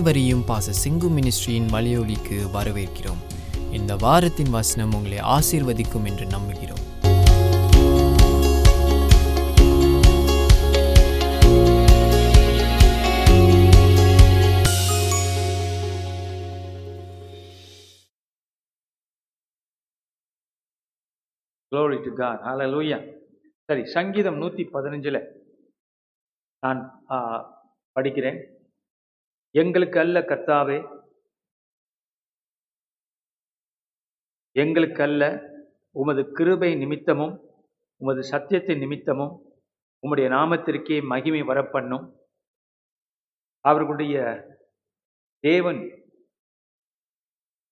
அனைவரையும் பாச சிங்கு மினிஸ்ட்ரியின் மலையொலிக்கு வரவேற்கிறோம் இந்த வாரத்தின் வசனம் உங்களை ஆசீர்வதிக்கும் என்று நம்புகிறோம் Glory to God. Hallelujah. சரி சங்கீதம் நூத்தி பதினஞ்சுல நான் படிக்கிறேன் எங்களுக்கு அல்ல கர்த்தாவே. எங்களுக்கு அல்ல உமது கிருபை நிமித்தமும் உமது சத்தியத்தின் நிமித்தமும் உம்முடைய நாமத்திற்கே மகிமை வரப்பண்ணும். அவர்களுடைய தேவன்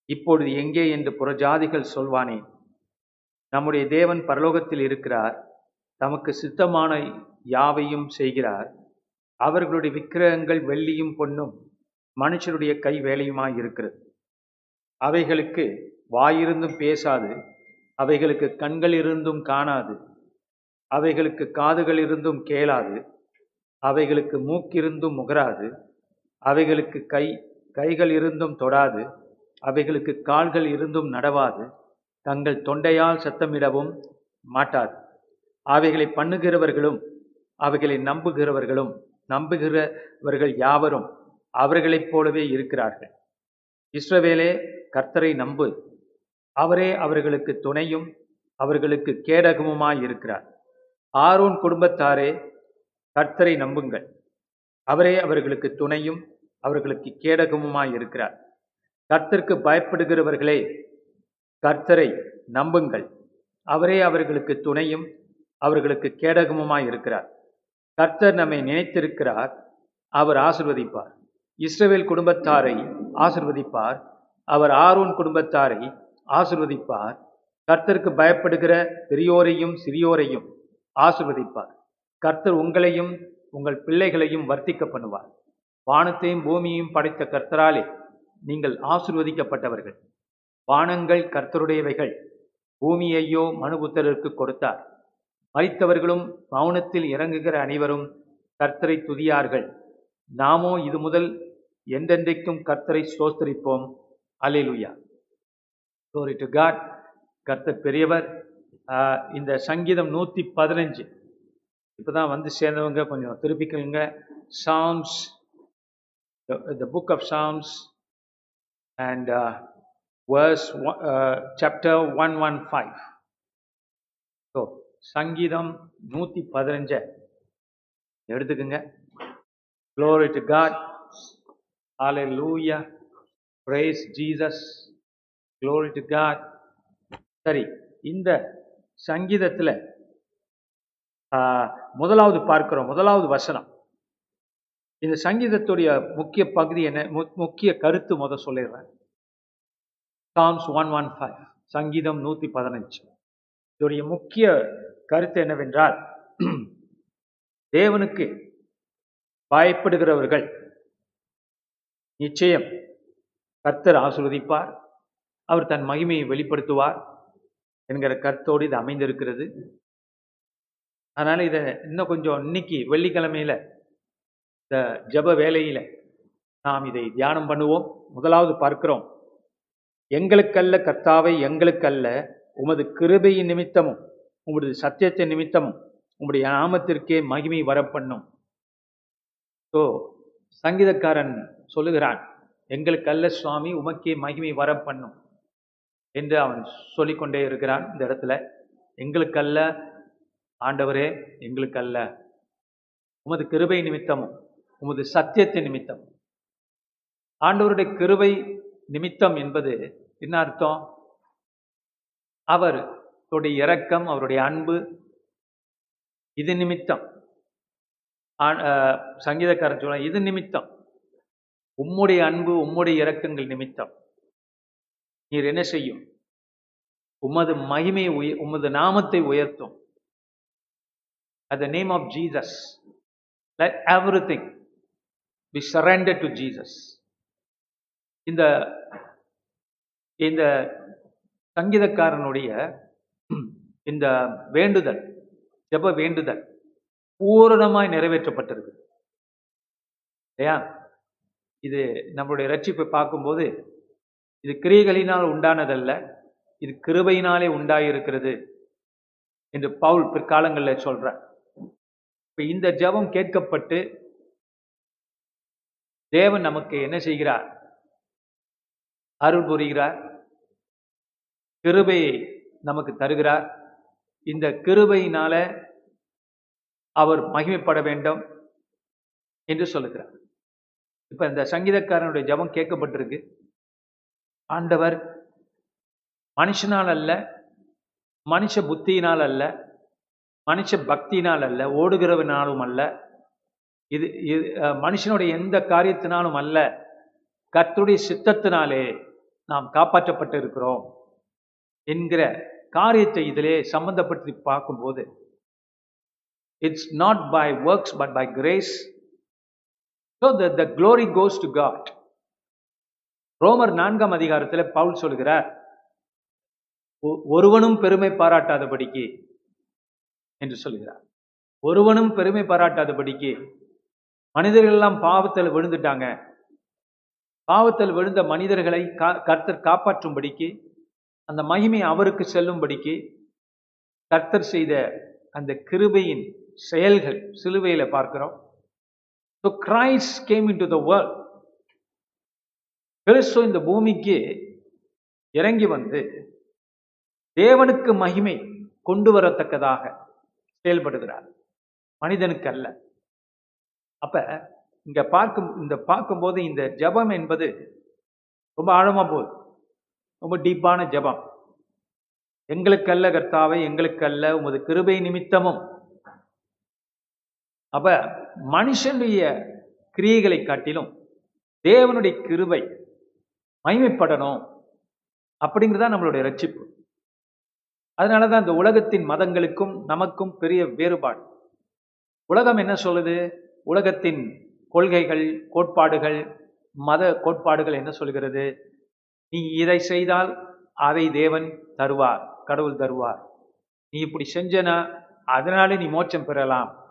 இப்பொழுது எங்கே என்று புறஜாதிகள் சொல்வானே. நம்முடைய தேவன் பரலோகத்தில் இருக்கிறார். தமக்கு சித்தமான யாவையும் செய்கிறார். அவர்களுடைய விக்கிரகங்கள் வெள்ளியும் பொன்னும். மனுஷருடைய கை வேலையுமாய் இருக்கிறது. அவைகளுக்கு வாயிருந்தும் பேசாது அவைகளுக்கு கண்கள் இருந்தும் காணாது அவைகளுக்கு காதுகள் இருந்தும் கேளாது அவைகளுக்கு மூக்கிருந்தும் முகராது அவைகளுக்கு கை கைகள் இருந்தும் தொடாது அவைகளுக்கு கால்கள் இருந்தும் நடவாது தங்கள் தொண்டையால் சத்தமிடவும் மாட்டாது. அவைகளை பண்ணுகிறவர்களும் அவைகளை நம்புகிறவர்களும் நம்புகிறவர்கள் யாவரும் அவர்களைப் போலவே இருக்கிறார்கள். இஸ்ரவேலே கர்த்தரை நம்பு. அவரே அவர்களுக்கு துணையும் அவர்களுக்கு கேடகமுமாய் இருக்கிறார். ஆரோன் குடும்பத்தாரே கர்த்தரை நம்புங்கள். அவரே அவர்களுக்கு துணையும் அவர்களுக்கு கேடகமுமாய் இருக்கிறார். கர்த்தருக்கு பயப்படுகிறவர்களே கர்த்தரை நம்புங்கள். அவரே அவர்களுக்கு துணையும் அவர்களுக்கு கேடகமுமாய் இருக்கிறார். கர்த்தர் நம்மை நினைத்திருக்கிறார் அவர் ஆசிர்வதிப்பார். இஸ்ரவேல் குடும்பத்தாரை ஆசிர்வதிப்பார். அவர் ஆரோன் குடும்பத்தாரை ஆசிர்வதிப்பார். கர்த்தருக்கு பயப்படுகிற பெரியோரையும் சிறியோரையும் ஆசிர்வதிப்பார். கர்த்தர் உங்களையும் உங்கள் பிள்ளைகளையும் வர்த்திக்க பண்ணுவார். வானத்தையும் பூமியையும் படைத்த கர்த்தராலே நீங்கள் ஆசிர்வதிக்கப்பட்டவர்கள். வானங்கள் கர்த்தருடையவைகள். பூமியையோ மனுபுத்தருக்கு கொடுத்தார். மறித்தவர்களும் மௌனத்தில் இறங்குகிற அனைவரும் கர்த்தரை துதியார்கள். நாமோ இது முதல் என்றென்றைக்கும் கர்த்தரை ஸ்தோஸ்தரிப்போம் அல்லேலூயா Glory டு காட் கர்த்தர் பெரியவர். இந்த சங்கீதம் நூற்றி பதினஞ்சு இப்போ தான் வந்து சேர்ந்தவங்க கொஞ்சம் திருப்பிக்கலுங்க Psalms the book of Psalms and verse chapter one one five so சங்கீதம் நூற்றி பதினஞ்சை எடுத்துக்கோங்க. Glory to God Hallelujah. Praise Jesus. Glory to God. சரி இந்த சங்கீதத்தில் முதலாவது பார்க்கிறோம் முதலாவது வசனம் இந்த சங்கீதத்துடைய முக்கிய பகுதி என்ன மு- முக்கிய கருத்து முத சொல்லிடுறேன் சாம்ஸ் ஒன் ஒன் ஃபைவ் சங்கீதம் நூற்றி பதினஞ்சு இதோடைய முக்கிய கருத்து என்னவென்றால் தேவனுக்கு பயப்படுகிறவர்கள் நிச்சயம். கர்த்தர் ஆசீர்வதிப்பார். அவர் தன் மகிமையை வெளிப்படுத்துவார் என்கிற கருத்தோடு இது அமைந்திருக்கிறது. அதனால் இதை இன்னும் கொஞ்சம் இன்னைக்கு வெள்ளிக்கிழமையில் இந்த ஜெப வேலையில் நாம் இதை தியானம் பண்ணுவோம். முதலாவது பார்க்கிறோம். எங்களுக்கல்ல கர்த்தாவை எங்களுக்கல்ல உமது கிருபையின் நிமித்தமும் உமது சத்தியத்தின் நிமித்தமும் உங்களுடைய நாமத்திற்கே மகிமை வரப்பண்ணும். ஸோ சங்கீதக்காரன் சொல்லுகிறான் எங்களுக்கு அல்ல சுவாமி உமக்கே மகிமை வர பண்ணும் என்று அவன் சொல்லிக்கொண்டே இருக்கிறான் இந்த இடத்துல. எங்களுக்கு அல்ல ஆண்டவரே எங்களுக்கு அல்ல உமது கிருபை நிமித்தமும் உமது சத்தியத்தின் நிமித்தம். ஆண்டவருடைய கிருபை நிமித்தம் என்பது என்ன அர்த்தம்? அவருடைய இரக்கம் அவருடைய அன்பு இது நிமித்தம். சங்கீதக்காரன் சொல்ல இது நிமித்தம். உம்முடைய அன்பு உம்முடைய இரக்கங்கள் நிமித்தம். நீர் என்ன செய்யும்? உமது மகிமை உய உமது நாமத்தை உயர்த்தும். At the name of Jesus everything be surrender to Jesus இந்த இந்த சங்கீதக்காரனுடைய இந்த வேண்டுதல் ஜெப வேண்டுதல் பூரணமாய் நிறைவேற்றப்பட்டிருக்கு இல்லையா? இது நம்மளுடைய ரட்சிப்பை பார்க்கும்போது இது கிரியைகளினால் உண்டானதல்ல இது கிருபையினாலே உண்டாயிருக்கிறது என்று பவுல் பிற்காலங்களில் சொல்கிறார் இப்ப இந்த ஜெபம் கேட்கப்பட்டு தேவன் நமக்கு என்ன செய்கிறார்? அருள் புரிகிறார். கிருபையை நமக்கு தருகிறார். இந்த கிருபையினால அவர் மகிமைப்பட வேண்டும் என்று சொல்லுகிறார். இப்போ இந்த சங்கீதக்காரனுடைய ஜெபம் கேட்கப்பட்டிருக்கு. ஆண்டவர் மனுஷனால் அல்ல மனுஷ புத்தியினால் அல்ல மனுஷ பக்தியினால் அல்ல ஓடுகிறவனாலும் அல்ல. இது இது மனுஷனுடைய எந்த காரியத்தினாலும் அல்ல. கர்த்துடைய சித்தத்தினாலே நாம் காப்பாற்றப்பட்டு இருக்கிறோம் என்கிற காரியத்தை இதிலே சம்பந்தப்படுத்தி பார்க்கும்போது it's not by works but by grace so the the glory goes to God ரோமர் நான்காம் அதிகாரத்தில் பவுல் சொல்கிறார் "ஒ- ஒருவனும் பெருமை பாராட்டாதபடிக்கு என்று சொல்கிறார் ஒருவனும் பெருமை பாராட்டாதபடிக்கு மனிதர்கள் எல்லாம் பாவத்தில் விழுந்துட்டாங்க. பாவத்தில் விழுந்த மனிதர்களை கா- கர்த்தர் காப்பாற்றும்படிக்கு அந்த மகிமை அவருக்கு செல்லும்படிக்கு கர்த்தர் செய்த அந்த கிருபையின் செயல்கள் சிலுவையில் பார்க்கிறோம். So Christ came into the world கிறிஸ்து இந்த பூமிக்கு இறங்கி வந்து தேவனுக்கு மகிமை கொண்டு வரத்தக்கதாக செயல்படுகிறார். மனிதனுக்கு அல்ல அப்ப இங்க பார்க்கும் இந்த பார்க்கும்போது இந்த ஜெபம் என்பது ரொம்ப ஆழமா போகுது. ரொம்ப டீப்பான ஜெபம். எங்களுக்கல்ல கர்த்தாவை எங்களுக்கல்ல உமது கிருபை நிமித்தமும் அப்ப மனுஷனுடைய கிரியைகளை காட்டிலும் தேவனுடைய கிருபை மகிமைப்படணும் அப்படிங்கிறதா நம்மளுடைய ரட்சிப்பு. அதனாலதான் இந்த உலகத்தின் மதங்களுக்கும் நமக்கும் பெரிய வேறுபாடு. உலகம் என்ன சொல்லுது? உலகத்தின் கொள்கைகள் கோட்பாடுகள் மத கோட்பாடுகள் என்ன சொல்கிறது? நீ இதை செய்தால் அதை தேவன் தருவார் கடவுள் தருவார். நீ இப்படி செஞ்சனா அதனாலே நீ மோட்சம் பெறலாம்.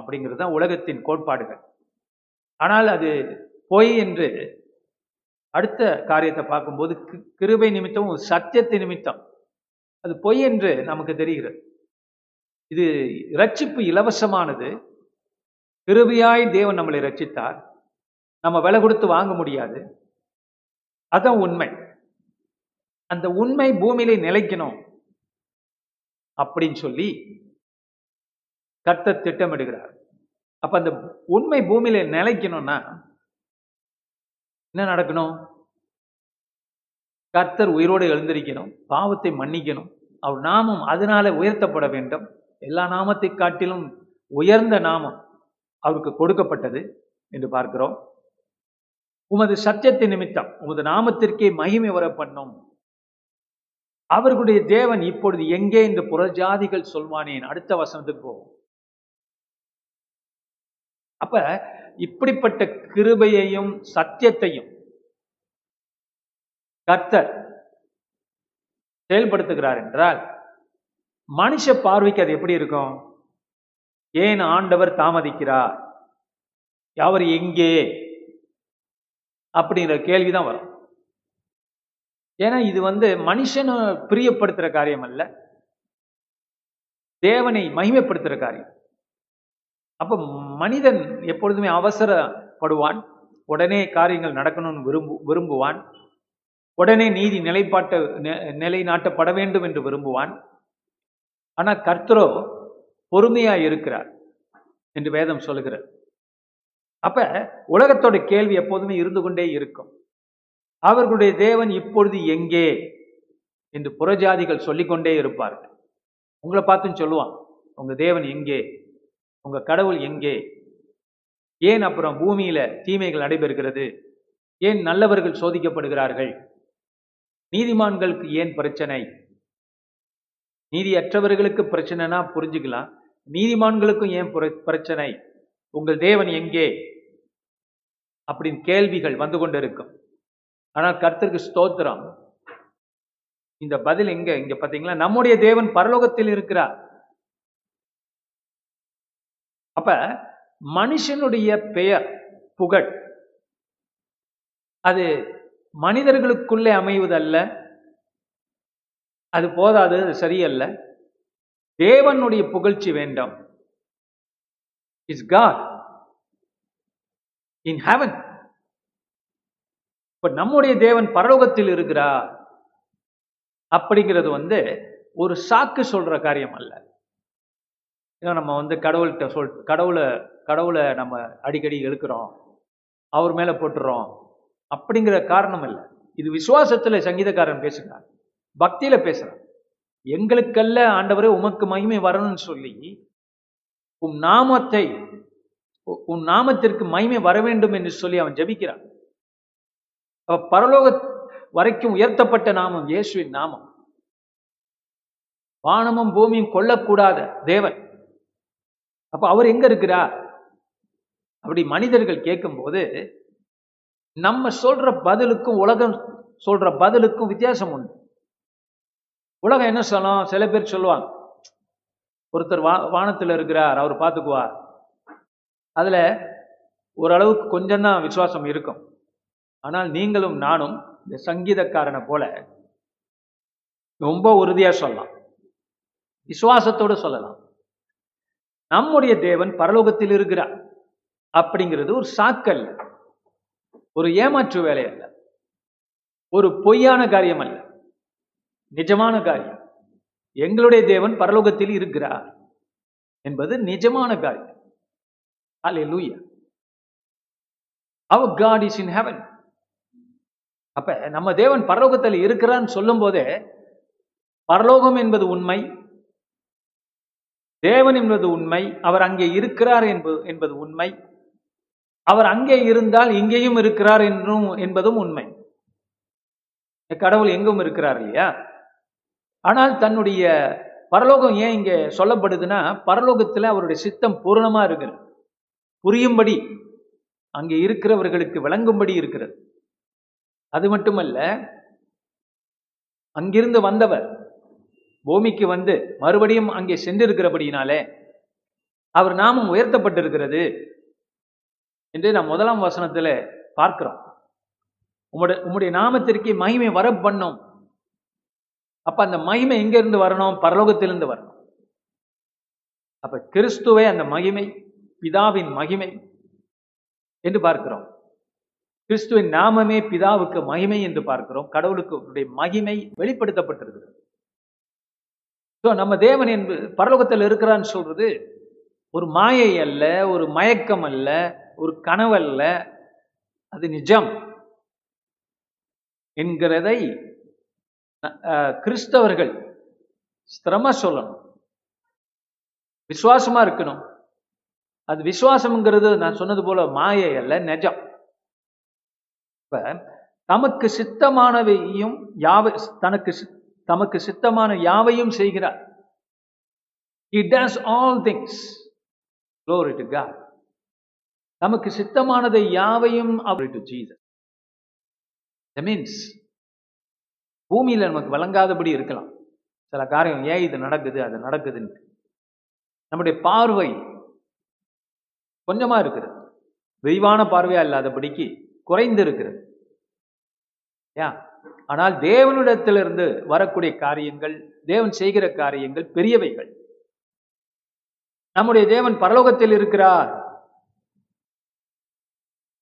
அப்படிங்கிறது தான் உலகத்தின் கோட்பாடுகள். ஆனால் அது பொய் என்று அடுத்த காரியத்தை பார்க்கும்போது கி- கிருபை நிமித்தம் சத்தியத்தை நிமித்தம். அது பொய் என்று நமக்கு தெரிகிறது. இது ரட்சிப்பு இலவசமானது. கிருபையாய் தேவன் நம்மளை ரட்சித்தார் நம்ம விலை கொடுத்து வாங்க முடியாது. அதான் உண்மை. அந்த உண்மை பூமியிலே நிலைக்கணும் அப்படின்னு சொல்லி கர்த்தர் திட்டமிடுகிறார். அப்ப அந்த உண்மை பூமியில நிலைக்கணும்னா என்ன நடக்கணும்? கர்த்தர் உயிரோடு எழுந்திருக்கணும் பாவத்தை மன்னிக்கணும். அவர் நாமம் அதனால உயர்த்தப்பட வேண்டும். எல்லா நாமத்தை காட்டிலும் உயர்ந்த நாமம் அவருக்கு கொடுக்கப்பட்டது என்று பார்க்கிறோம். உமது சத்தியத்தின் நிமித்தம் உமது நாமத்திற்கே மகிமை வர பண்ணும் அவர்களுடைய தேவன் இப்பொழுது எங்கே இந்த புறஜாதிகள் சொல்வானேன். அடுத்த வசனத்துக்கு போவோம். அப்ப இப்படிப்பட்ட கிருபையையும் சத்தியத்தையும் கர்த்தர் செயல்படுத்துகிறார் என்றால் மனுஷ பார்வைக்கு அது எப்படி இருக்கும்? ஏன் ஆண்டவர் தாமதிக்கிறார்? அவர் எங்கே? அப்படிங்கிற கேள்விதான் வரும். ஏன்னா இது வந்து மனுஷனை பிரியப்படுத்துற காரியம் அல்ல தேவனை மகிமைப்படுத்துற காரியம். அப்ப மனிதன் எப்பொழுதுமே அவசரப்படுவான். உடனே காரியங்கள் நடக்கணும்னு விரும்பு விரும்புவான். உடனே நீதி நிலைப்பாட்ட நிலைநாட்டப்பட வேண்டும் என்று விரும்புவான். ஆனா கர்த்தரோ பொறுமையா இருக்கிறார் என்று வேதம் சொல்லுகிறார் அப்ப உலகத்தோட கேள்வி எப்போதுமே இருந்து கொண்டே இருக்கும். அவர்களுடைய தேவன் இப்பொழுது எங்கே என்று புறஜாதிகள் சொல்லிக்கொண்டே இருப்பார்கள். உங்களை பார்த்தும் சொல்லுவான் உங்க தேவன் எங்கே? உங்க கடவுள் எங்கே? ஏன் அப்புறம் பூமியில தீமைகள் நடைபெறுகிறது? ஏன் நல்லவர்கள் சோதிக்கப்படுகிறார்கள்? நீதிமான்களுக்கு ஏன் பிரச்சனை? நீதியற்றவர்களுக்கு பிரச்சனைனா புரிஞ்சுக்கலாம். நீதிமான்களுக்கும் ஏன் பிரச்சனை? உங்கள் தேவன் எங்கே? அப்படின்னு கேள்விகள் வந்து கொண்டிருக்கும். ஆனால் கர்த்தருக்கு ஸ்தோத்திரம். இந்த பதில் எங்க? இங்க பாத்தீங்களா நம்முடைய தேவன் பரலோகத்தில் இருக்கிறார். அப்ப மனுஷனுடைய பெயர் புகழ். அது மனிதர்களுக்குள்ளே அமைவதல்ல. அது போதாது அது சரியல்ல. தேவனுடைய புகழ்ச்சி வேண்டாம். இஸ் காட் இன் ஹெவன் இப்ப நம்முடைய தேவன் பரலோகத்தில் இருக்கிறார். அப்படிங்கிறது வந்து ஒரு சாக்கு சொல்ற காரியம் அல்ல. ஏன்னா நம்ம வந்து கடவுள்கிட்ட சொல் கடவுளை கடவுளை நம்ம அடிக்கடி எழுக்கிறோம். அவர் மேல போட்டுறோம். அப்படிங்கிற காரணம் இல்லை. இது விசுவாசத்துல சங்கீதக்காரன் பேசுகிறார் பக்தியில் பேசுறான். எங்களுக்கல்ல ஆண்டவரே உமக்கு மகிமை வரணும்னு சொல்லி உன் நாமத்தை உ- உன் நாமத்திற்கு மகிமை வர வேண்டும் என்று சொல்லி அவன் ஜெபிக்கிறான். பரலோக வரைக்கும் உயர்த்தப்பட்ட நாமம் இயேசுவின் நாமம். வானமும் பூமியும் கொல்லக்கூடாத தேவன். அப்ப அவர் எங்க இருக்கிறார்? அப்படி மனிதர்கள் கேட்கும்போது நம்ம சொல்ற பதிலுக்கும் உலகம் சொல்ற பதிலுக்கும் வித்தியாசம் உண்டு. உலகம் என்ன சொல்லும் சில பேர் சொல்லுவாங்க. ஒருத்தர் வா வானத்தில் இருக்கிறார் அவர் பார்த்துக்குவார். அதுல ஓரளவுக்கு கொஞ்சம்தான் விசுவாசம் இருக்கும். ஆனால் நீங்களும் நானும் இந்த சங்கீதக்காரனை போல ரொம்ப உறுதியா சொல்லலாம். விசுவாசத்தோடு சொல்லலாம். நம்முடைய தேவன் பரலோகத்தில் இருக்கிறார். அப்படிங்கிறது ஒரு சாக்கல். ஒரு ஏமாற்று வேலை அல்ல. ஒரு பொய்யான காரியம் அல்ல. நிஜமான காரியம். எங்களுடைய தேவன் பரலோகத்தில் இருக்கிறார் என்பது நிஜமான காரியம். அல்ல லூயா அவர் காட் இஸ் இன் ஹெவன் அப்ப நம்ம தேவன் பரலோகத்தில் இருக்கிறான்னு சொல்லும் போதே பரலோகம் என்பது உண்மை தேவன் என்பது உண்மை அவர் அங்கே இருக்கிறார் என்பது என்பது உண்மை. அவர் அங்கே இருந்தால் இங்கேயும் இருக்கிறார் என்றும் என்பதும் உண்மை. கடவுள் எங்கும் இருக்கிறார் இல்லையா? ஆனால் தன்னுடைய பரலோகம் ஏன் இங்கே சொல்லப்படுதுன்னா பரலோகத்துல அவருடைய சித்தம் பூரணமா இருக்கிறது. புரியும்படி அங்கே இருக்கிறவர்களுக்கு விளங்கும்படி இருக்கிறது. அது மட்டுமல்ல அங்கிருந்து வந்தவர் பூமிக்கு வந்து மறுபடியும் அங்கே சென்றிருக்கிறபடியினாலே அவர் நாமம் உயர்த்தப்பட்டிருக்கிறது என்று நாம் முதலாம் வசனத்துல பார்க்கிறோம். உம்முடைய உம்முடைய நாமத்திற்கு மகிமை வர பண்ணும். அப்ப அந்த மகிமை எங்க இருந்து வரணும்? பரலோகத்திலிருந்து வரணும். அப்ப கிறிஸ்துவே அந்த மகிமை பிதாவின் மகிமை என்று பார்க்கிறோம். கிறிஸ்துவின் நாமமே பிதாவுக்கு மகிமை என்று பார்க்கிறோம். கடவுளுக்கு மகிமை வெளிப்படுத்தப்பட்டிருக்கிறது. ஸோ நம்ம தேவன் என்பது பரலோகத்தில் இருக்கிறான்னு சொல்றது ஒரு மாயை அல்ல ஒரு மயக்கம் அல்ல ஒரு கனவு அல்ல. அது நிஜம். என்கிறதை கிறிஸ்தவர்கள் ஸ்திரம சொல்லணும். விசுவாசமா இருக்கணும். அது விசுவாசம்ங்கிறது நான் சொன்னது போல மாயை அல்ல நிஜம். இப்ப தமக்கு சித்தமானவையும் யாவை தனக்கு சித் தமக்கு சித்தமான யாவையும் செய்கிறார். He does all things Glory நமக்கு சித்தமானதை யாவையும் அவர் டு ஜீசஸ் மீன்ஸ் பூமியில நமக்கு வழங்காதபடி இருக்கலாம். சில காரியம் ஏன் இது நடக்குது அது நடக்குதுன்னு நம்முடைய பார்வை கொஞ்சமா இருக்கிறது. விரிவான பார்வையா இல்லாதபடிக்கு குறைந்து இருக்கிறது யா ஆனால் தேவனிடத்திலிருந்து வரக்கூடிய காரியங்கள் தேவன் செய்கிற காரியங்கள் பெரியவைகள். நம்முடைய தேவன் பரலோகத்தில் இருக்கிறார்.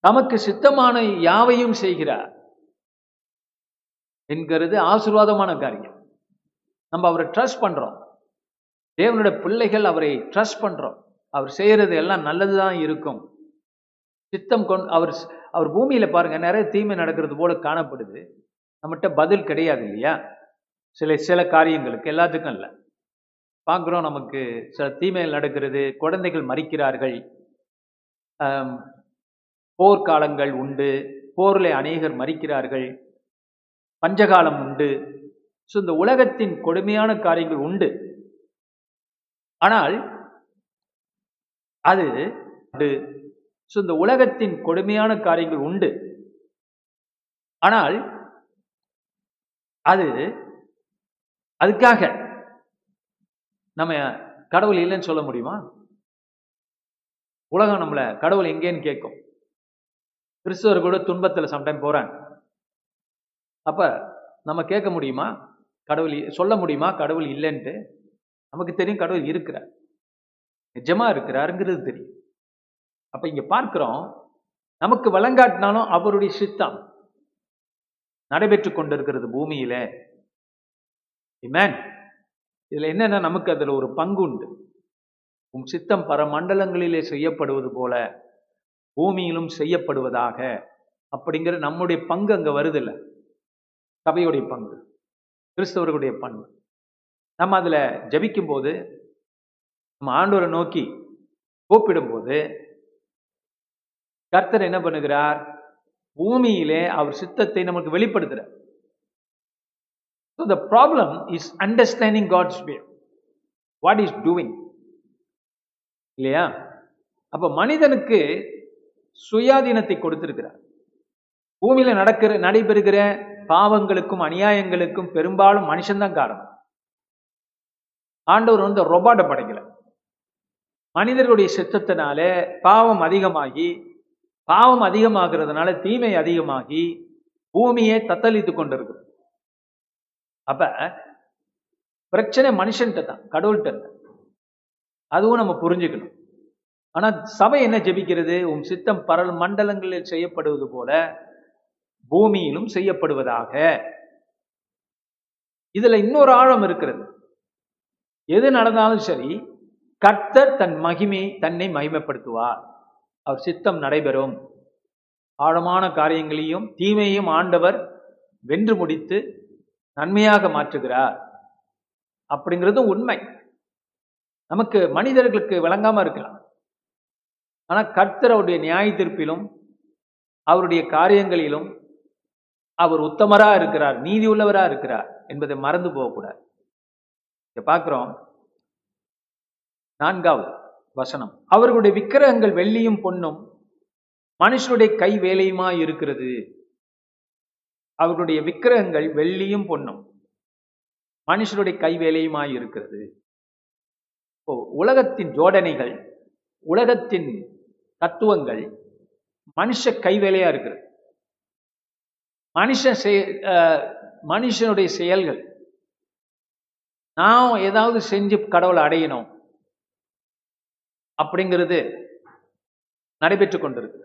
நமக்கு சித்தமான யாவையும் செய்கிறார் என்கிறது ஆசீர்வாதமான காரியம். நம்ம அவரை ட்ரஸ்ட் பண்றோம். தேவனுடைய பிள்ளைகள் அவரை ட்ரஸ்ட் பண்றோம். அவர் செய்யறது எல்லாம் நல்லதுதான் இருக்கும். சித்தம் கொண்டு அவர் அவர் பூமியில பாருங்க நிறைய தீமை நடக்கிறது போல காணப்படுது. நம்மகிட்ட பதில் கிடையாது இல்லையா சில சில காரியங்களுக்கு எல்லாத்துக்கும் இல்லை. பார்க்குறோம் நமக்கு சில தீமைகள் நடக்கிறது குழந்தைகள் மறிக்கிறார்கள். போர்க்காலங்கள் உண்டு போரில் அநேகர் மறிக்கிறார்கள் பஞ்சகாலம் உண்டு. ஸோ இந்த உலகத்தின் கொடுமையான காரியங்கள் உண்டு. ஆனால் அது ஸோ இந்த உலகத்தின் கொடுமையான காரியங்கள் உண்டு. ஆனால் அது அதுக்காக நம்ம கடவுள் இல்லைன்னு சொல்ல முடியுமா? உலகம் நம்மளை கடவுள் எங்கேன்னு கேட்கும். கிறிஸ்துவர் கூட துன்பத்தில் சம்டைம் போறாங்க அப்ப நம்ம கேட்க முடியுமா? கடவுள் சொல்ல முடியுமா? கடவுள் இல்லைன்ட்டு? நமக்கு தெரியும் கடவுள் இருக்கிறார். நிஜமா இருக்கிறாருங்கிறது தெரியும். அப்போ இங்கே பார்க்குறோம் நமக்கு வழங்காட்டினாலும் அவருடைய சித்தம். நடைபெற்று கொண்டிருக்கிறது பூமியில. இமேன் இதுல என்னன்னா நமக்கு அதுல ஒரு பங்கு உண்டு உம் சித்தம் பர மண்டலங்களிலே செய்யப்படுவது போல பூமியிலும் செய்யப்படுவதாக. அப்படிங்கிற நம்முடைய பங்கு அங்க வருதில்ல. சபையுடைய பங்கு கிறிஸ்தவர்களுடைய பங்கு. நம்ம அதுல ஜபிக்கும் போது நம்ம ஆண்டோரை நோக்கி கூப்பிடும்போது கர்த்தர் என்ன பண்ணுகிறார்? பூமியிலே அவர் சித்தத்தை நமக்கு வெளிப்படுத்துறார் So the problem is understanding God's will. What இல்லையா? அப்ப மனிதனுக்கு சுயாதீனத்தை கொடுத்திருக்கிறார். பூமியில நடக்கிற நடைபெறுகிற பாவங்களுக்கும் அநியாயங்களுக்கும் பெரும்பாலும் மனுஷன்தான் காரணம். ஆண்டவர் வந்து ரொபாட்டை படைக்கல. மனிதர்களுடைய சித்தத்தினால பாவம் அதிகமாகி பாவம் அதிகமாகிறதுனால தீமை அதிகமாகி பூமியை தத்தளித்து கொண்டிருக்கும் அப்ப பிரச்சனை மனுஷன்கிட்ட தான் கடவுள்கிட்ட அதுவும் நம்ம புரிஞ்சுக்கணும். ஆனா சபை என்ன ஜெபிக்கிறது? உம் சித்தம் பரல் மண்டலங்களில் செய்யப்படுவது போல பூமியிலும் செய்யப்படுவதாக. இதுல இன்னொரு ஆழம் இருக்கிறது. எது நடந்தாலும் சரி கர்த்தர் தன் மகிமை தன்னை மகிமைப்படுத்துவார். அவர் சித்தம் நடைபெறும். ஆழமான காரியங்களையும் தீமையும் ஆண்டவர் வென்று முடித்து நன்மையாக மாற்றுகிறார். அப்படிங்கிறது உண்மை. நமக்கு மனிதர்களுக்கு விளங்காம இருக்கலாம். ஆனால் கர்த்தர் அவருடைய நியாய தீர்ப்பிலும் அவருடைய காரியங்களிலும் அவர் உத்தமராக இருக்கிறார் நீதி உள்ளவராக இருக்கிறார் என்பதை மறந்து போகக்கூடாது. இதை பார்க்குறோம். நான்காவது. வசனம். அவர்களுடைய விக்கிரகங்கள் வெள்ளியும் பொன்னும் மனுஷருடைய கை வேலையுமா இருக்கிறது? அவர்களுடைய விக்கிரகங்கள் வெள்ளியும் பொன்னும் மனுஷருடைய கை வேலையுமா இருக்கிறது? இப்போ உலகத்தின் ஜோடனைகள் உலகத்தின் தத்துவங்கள் மனுஷ கைவேலையா இருக்கிறது. மனுஷ மனுஷனுடைய செயல்கள். நான் ஏதாவது செஞ்சு கடவுளை அடையணும். அப்படிங்கிறது நடைபெற்று கொண்டிருக்கு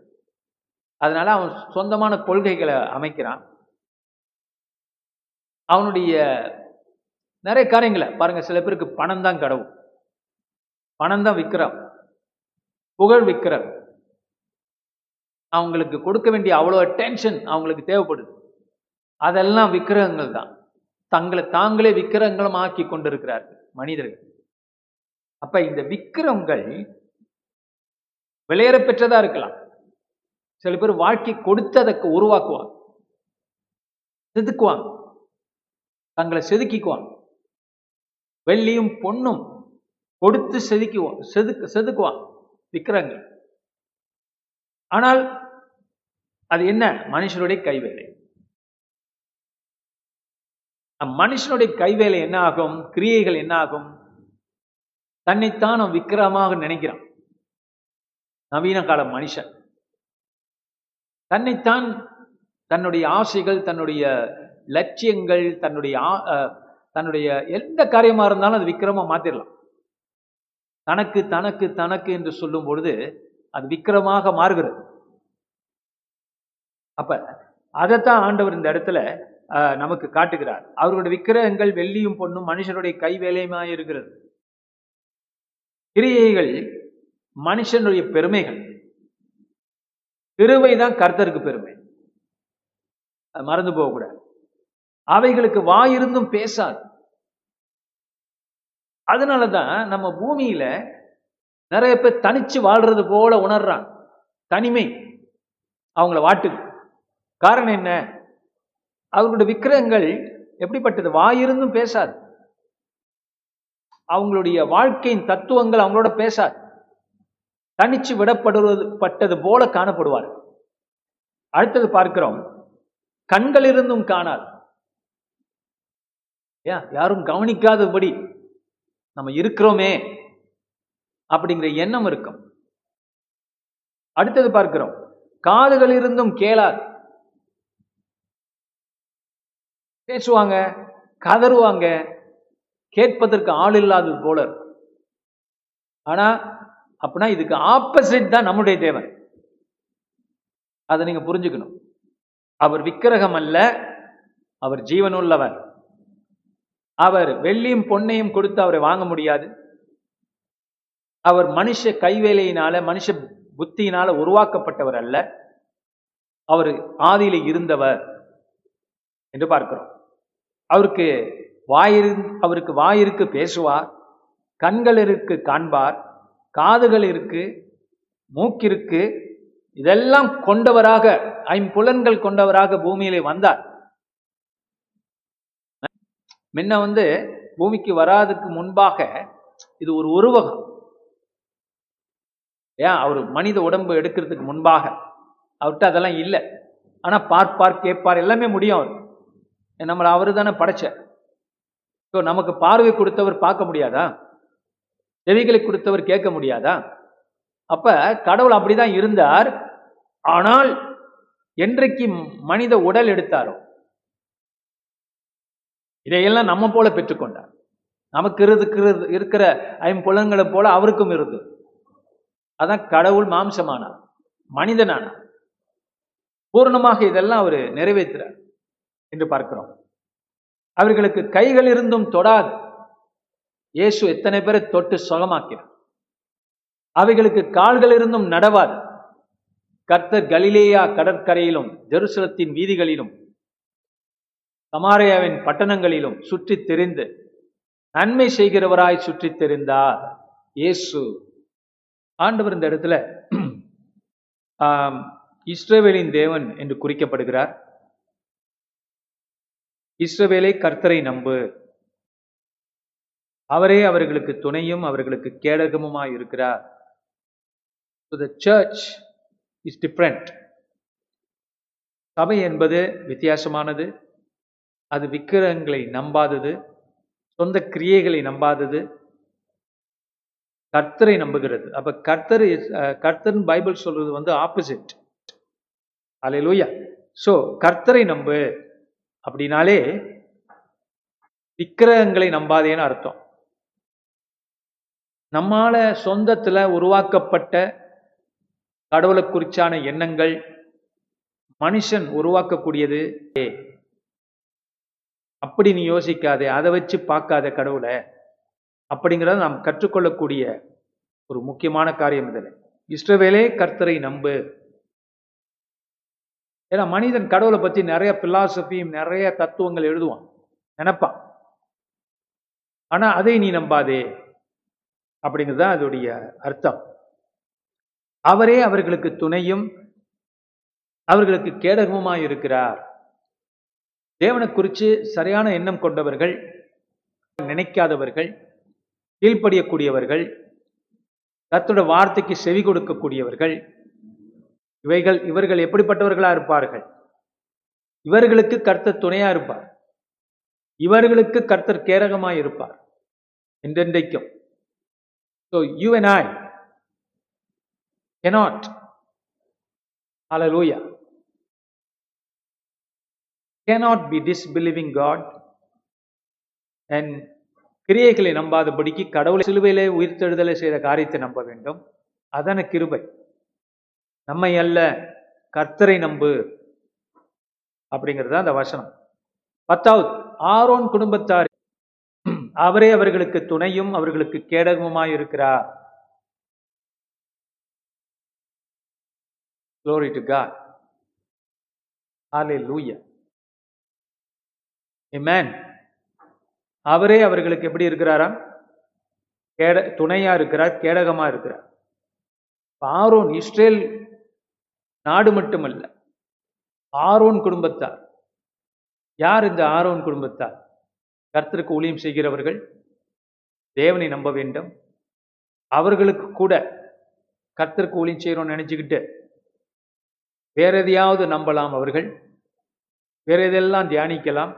அதனால அவன் சொந்தமான கொள்கைகளை அமைக்கிறான். அவனுடைய நிறைய காரியங்களை பாருங்க சில பேருக்கு பணம் தான் கடவுள். பணம் தான் விற்கிறான் புகழ் விற்கிறான் அவங்களுக்கு கொடுக்க வேண்டிய அவ்வளோ டென்ஷன் அவங்களுக்கு தேவைப்படுது. அதெல்லாம் விக்கிரகங்கள் தான். தங்களை தாங்களே விக்கிரகங்களும் ஆக்கி கொண்டிருக்கிறார்கள் மனிதர்கள். அப்ப இந்த விக்கிரகங்கள் விளையற பெற்றதா இருக்கலாம். சில பேர் வாழ்க்கை கொடுத்து அதை உருவாக்குவாங்க. செதுக்குவாங்க. தங்களை செதுக்கிக்குவாங்க. வெள்ளியும் பொண்ணும் கொடுத்து செதுக்குவோம் செதுக்கு செதுக்குவான் விக்கிரங்கள் ஆனால் அது என்ன? மனுஷனுடைய கைவேலை. மனுஷனுடைய கைவேலை என்ன ஆகும்? கிரியைகள் என்ன ஆகும்? தன்னைத்தான் அவன் விக்கிரமாக நினைக்கிறான். நவீன கால மனுஷன். தன்னைத்தான் தன்னுடைய ஆசைகள் தன்னுடைய லட்சியங்கள் தன்னுடைய தன்னுடைய எந்த காரியமாக இருந்தாலும் அது விக்கிரமா மாத்திரலாம். தனக்கு தனக்கு தனக்கு என்று சொல்லும் பொழுது அது விக்கிரமாக மாறுகிறது. அப்ப அதைத்தான் ஆண்டவர் இந்த இடத்துல நமக்கு காட்டுகிறார். அவர்களுடைய விக்கிரகங்கள் வெள்ளியும் பொண்ணும் மனுஷருடைய கை வேலையுமாய் இருக்கிறது. கிரியைகள் மனுஷனுடைய பெருமைகள். கிருபை தான் கர்த்தருக்கு பெருமை. அது மறந்து போகக்கூடாது. அவைகளுக்கு வாயிருந்தும் பேசாது. அதனாலதான் நம்ம பூமியில நிறைய பேர் தனிச்சு வாழ்றது போல உணர்றான் தனிமை. அவங்கள வாட்டுக்கு காரணம் என்ன? அவர்களுடைய விக்கிரகங்கள் எப்படிப்பட்டது? வாயிருந்தும் பேசாது. அவங்களுடைய வாழ்க்கையின் தத்துவங்கள் அவங்களோட பேசாது. தனிச்சு விடப்படுவது பட்டது போல காணப்படுவார் அடுத்தது பார்க்கிறோம். கண்கள் இருந்தும் காணாது. ஏன்? யாரும் கவனிக்காதபடி நம்ம இருக்கிறோமே அப்படிங்கிற எண்ணம் இருக்கும். அடுத்தது பார்க்கிறோம். காதுகள் இருந்தும் கேளாது. பேசுவாங்க கதறுவாங்க கேட்பதற்கு ஆள் இல்லாதது போல இருக்கும். ஆனா அப்படின்னா இதுக்கு ஆப்போசிட் தான் நம்முடைய தேவன். அதை நீங்க புரிஞ்சுக்கணும். அவர் விக்கிரகம் அல்ல அவர் ஜீவனுள்ளவர். அவர் வெள்ளியும் பொன்னையும் கொடுத்து அவரை வாங்க முடியாது. அவர் மனுஷ கைவேலையினால மனுஷ புத்தியினால உருவாக்கப்பட்டவர் அல்ல. அவர் ஆதியில இருந்தவர் என்று பார்க்கிறோம். அவருக்கு வாயிரு அவருக்கு வாயிருக்கு பேசுவார் கண்களிற்கு காண்பார். காதுகள் இருக்கு மூக்கிருக்கு இதெல்லாம் கொண்டவராக ஐம்புலன்கள் கொண்டவராக பூமியிலே வந்தார். முன்ன வந்து பூமிக்கு வராதுக்கு முன்பாக இது ஒரு உருவகம். ஏன்? அவர் மனித உடம்பு எடுக்கிறதுக்கு முன்பாக. அவர்கிட்ட அதெல்லாம் இல்லை. ஆனா பார்ப்பார் கேட்பார் எல்லாமே முடியும் அவர். நம்மளை அவரு தானே படைச்ச ஸோ நமக்கு பார்வை கொடுத்தவர் பார்க்க முடியாதா? செவிகளை கொடுத்தவர் கேட்க முடியாதா? அப்ப கடவுள் அப்படிதான் இருந்தார். ஆனால் என்றைக்கு மனித உடல் எடுத்தாரோ? இதையெல்லாம் நம்ம போல பெற்றுக்கொண்டார் நமக்கு இருக்கிறது இருக்கிற ஐம்புலங்களை போல அவருக்கும் இருந்து. அதான் கடவுள் மாம்சமானார் மனிதனானார். பூர்ணமாக இதெல்லாம் அவர் நிறைவேற்றுறார் என்று பார்க்கிறோம். அவர்களுக்கு கைகள் இருந்தும் தொடாது. இயேசு எத்தனை பேரை தொட்டு சுகமாக்கிறார் அவைகளுக்கு கால்கள் இருந்தும் நடவார் கர்த்தர் கலிலேயா கடற்கரையிலும் ஜெருசலத்தின் வீதிகளிலும் சமாரியாவின் பட்டணங்களிலும் சுற்றித் திரிந்து நன்மை செய்கிறவராய் சுற்றித் தெரிந்தார் இயேசு. ஆண்டவர் இந்த இடத்துல ஆம், இஸ்ரவேலின் தேவன் என்று குறிக்கப்படுகிறார். இஸ்ரவேலை கர்த்தரை நம்பு. அவரே அவர்களுக்கு துணையும் அவர்களுக்கு கேடகமுமாய் இருக்கிறார். So the church is சபை என்பது வித்தியாசமானது. அது விக்கிரகங்களை நம்பாதது. சொந்த கிரியைகளை நம்பாதது. கர்த்தரை நம்புகிறது. அப்ப கர்த்தர் கர்த்தர் பைபிள் சொல்றது வந்து ஆப்போசிட். அலையிலூயா ஸோ கர்த்தரை நம்பு அப்படின்னாலே விக்கிரகங்களை நம்பாதேன்னு அர்த்தம். நம்மால சொந்தத்துல உருவாக்கப்பட்ட கடவுளை குறிச்சான எண்ணங்கள் மனுஷன் உருவாக்கக்கூடியது. அப்படி நீ யோசிக்காதே அதை வச்சு பார்க்காத கடவுளை. அப்படிங்கிறத நாம் கற்றுக்கொள்ளக்கூடிய ஒரு முக்கியமான காரியம் இதில். இஸ்ரவேலே கர்த்தரை நம்பு. ஏன்னா மனிதன் கடவுளை பத்தி நிறைய பிலாசபியும் நிறைய தத்துவங்கள் எழுதுவான். நினைப்பான். ஆனா அதை நீ நம்பாதே. அப்படிங்கிறது தான் அதோடைய அர்த்தம். அவரே அவர்களுக்கு துணையும் அவர்களுக்கு கேடகமுமாய் இருக்கிறார். தேவனை குறித்து சரியான எண்ணம் கொண்டவர்கள் நினைக்காதவர்கள் கீழ்ப்படியக்கூடியவர்கள் தத்தோட வார்த்தைக்கு செவி கொடுக்கக்கூடியவர்கள் இவைகள் இவர்கள் எப்படிப்பட்டவர்களா இருப்பார்கள்? இவர்களுக்கு கர்த்தர் துணையா இருப்பார். இவர்களுக்கு கர்த்தர் கேரகமாக இருப்பார். என்றென்றைக்கும் so you and I cannot. Hallelujah. Cannot be disbelieving God. And கிரியைகளை நம்பாதபடிக்கு கடவுளை சிலுவையிலே உயிர்த்தெழுதலை செய்த காரியத்தை நம்ப வேண்டும். அதான கிருபை. நம்மை அல்ல கர்த்தரை நம்பு அப்படிங்கிறது தான் அந்த வசனம். பத்தாவது ஆரோன் குடும்பத்தார் அவரே அவர்களுக்கு துணையும் அவர்களுக்கு கேடகமுமாய் இருக்கிறார் Glory to God. Hallelujah. Amen. அவரே அவர்களுக்கு எப்படி இருக்கிறாராம் கேட துணையா இருக்கிறார் கேடகமா இருக்கிறார் ஆரோன் இஸ்ரேல் நாடு மட்டுமல்ல ஆரோன் குடும்பத்தார் யார் இந்த ஆரோன் குடும்பத்தார் கர்த்தருக்கு ஊழியம் செய்கிறவர்கள் தேவனை நம்ப வேண்டும். அவர்களுக்கு கூட கர்த்தருக்கு ஊழியம் செய்கிறோம்னு நினச்சிக்கிட்டு வேற எதையாவது நம்பலாம் அவர்கள். வேற எதெல்லாம் தியானிக்கலாம்.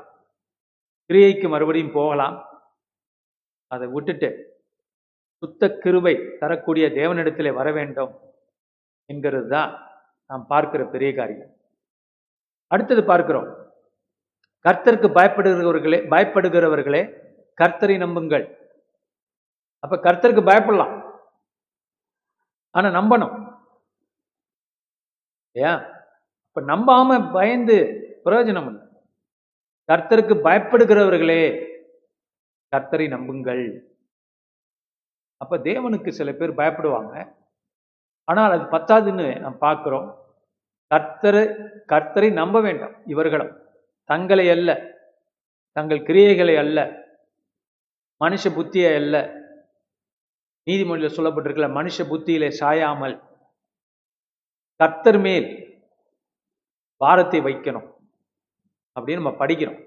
கிரியைக்கு மறுபடியும் போகலாம். அதை விட்டுட்டு சுத்த கிருவை தரக்கூடிய தேவனிடத்திலே வர வேண்டும் என்கிறது தான் நாம் பார்க்கிற பெரிய காரியம். அடுத்தது பார்க்கிறோம். கர்த்தருக்கு பயப்படுகிறவர்களே பயப்படுகிறவர்களே கர்த்தரை நம்புங்கள். அப்ப கர்த்தருக்கு பயப்படலாம். ஆனா நம்பணும். ஏன் இப்ப நம்பாம பயந்து பிரயோஜனம் இல்லை. கர்த்தருக்கு பயப்படுகிறவர்களே கர்த்தரை நம்புங்கள். அப்ப தேவனுக்கு சில பேர் பயப்படுவாங்க. ஆனால் அது பத்தாதுன்னு நாம் பார்க்கிறோம். கர்த்தரை கர்த்தரை நம்ப வேண்டாம் இவர்களும் தங்களை அல்ல தங்கள் கிரியைகளை அல்ல மனுஷ புத்தியை அல்ல. நீதிமொழியில் சொல்லப்பட்டிருக்கல மனுஷ புத்தியிலே சாயாமல் கர்த்தர் மேல் பாரத்தை வைக்கணும் அப்படின்னு நம்ம படிக்கிறோம்.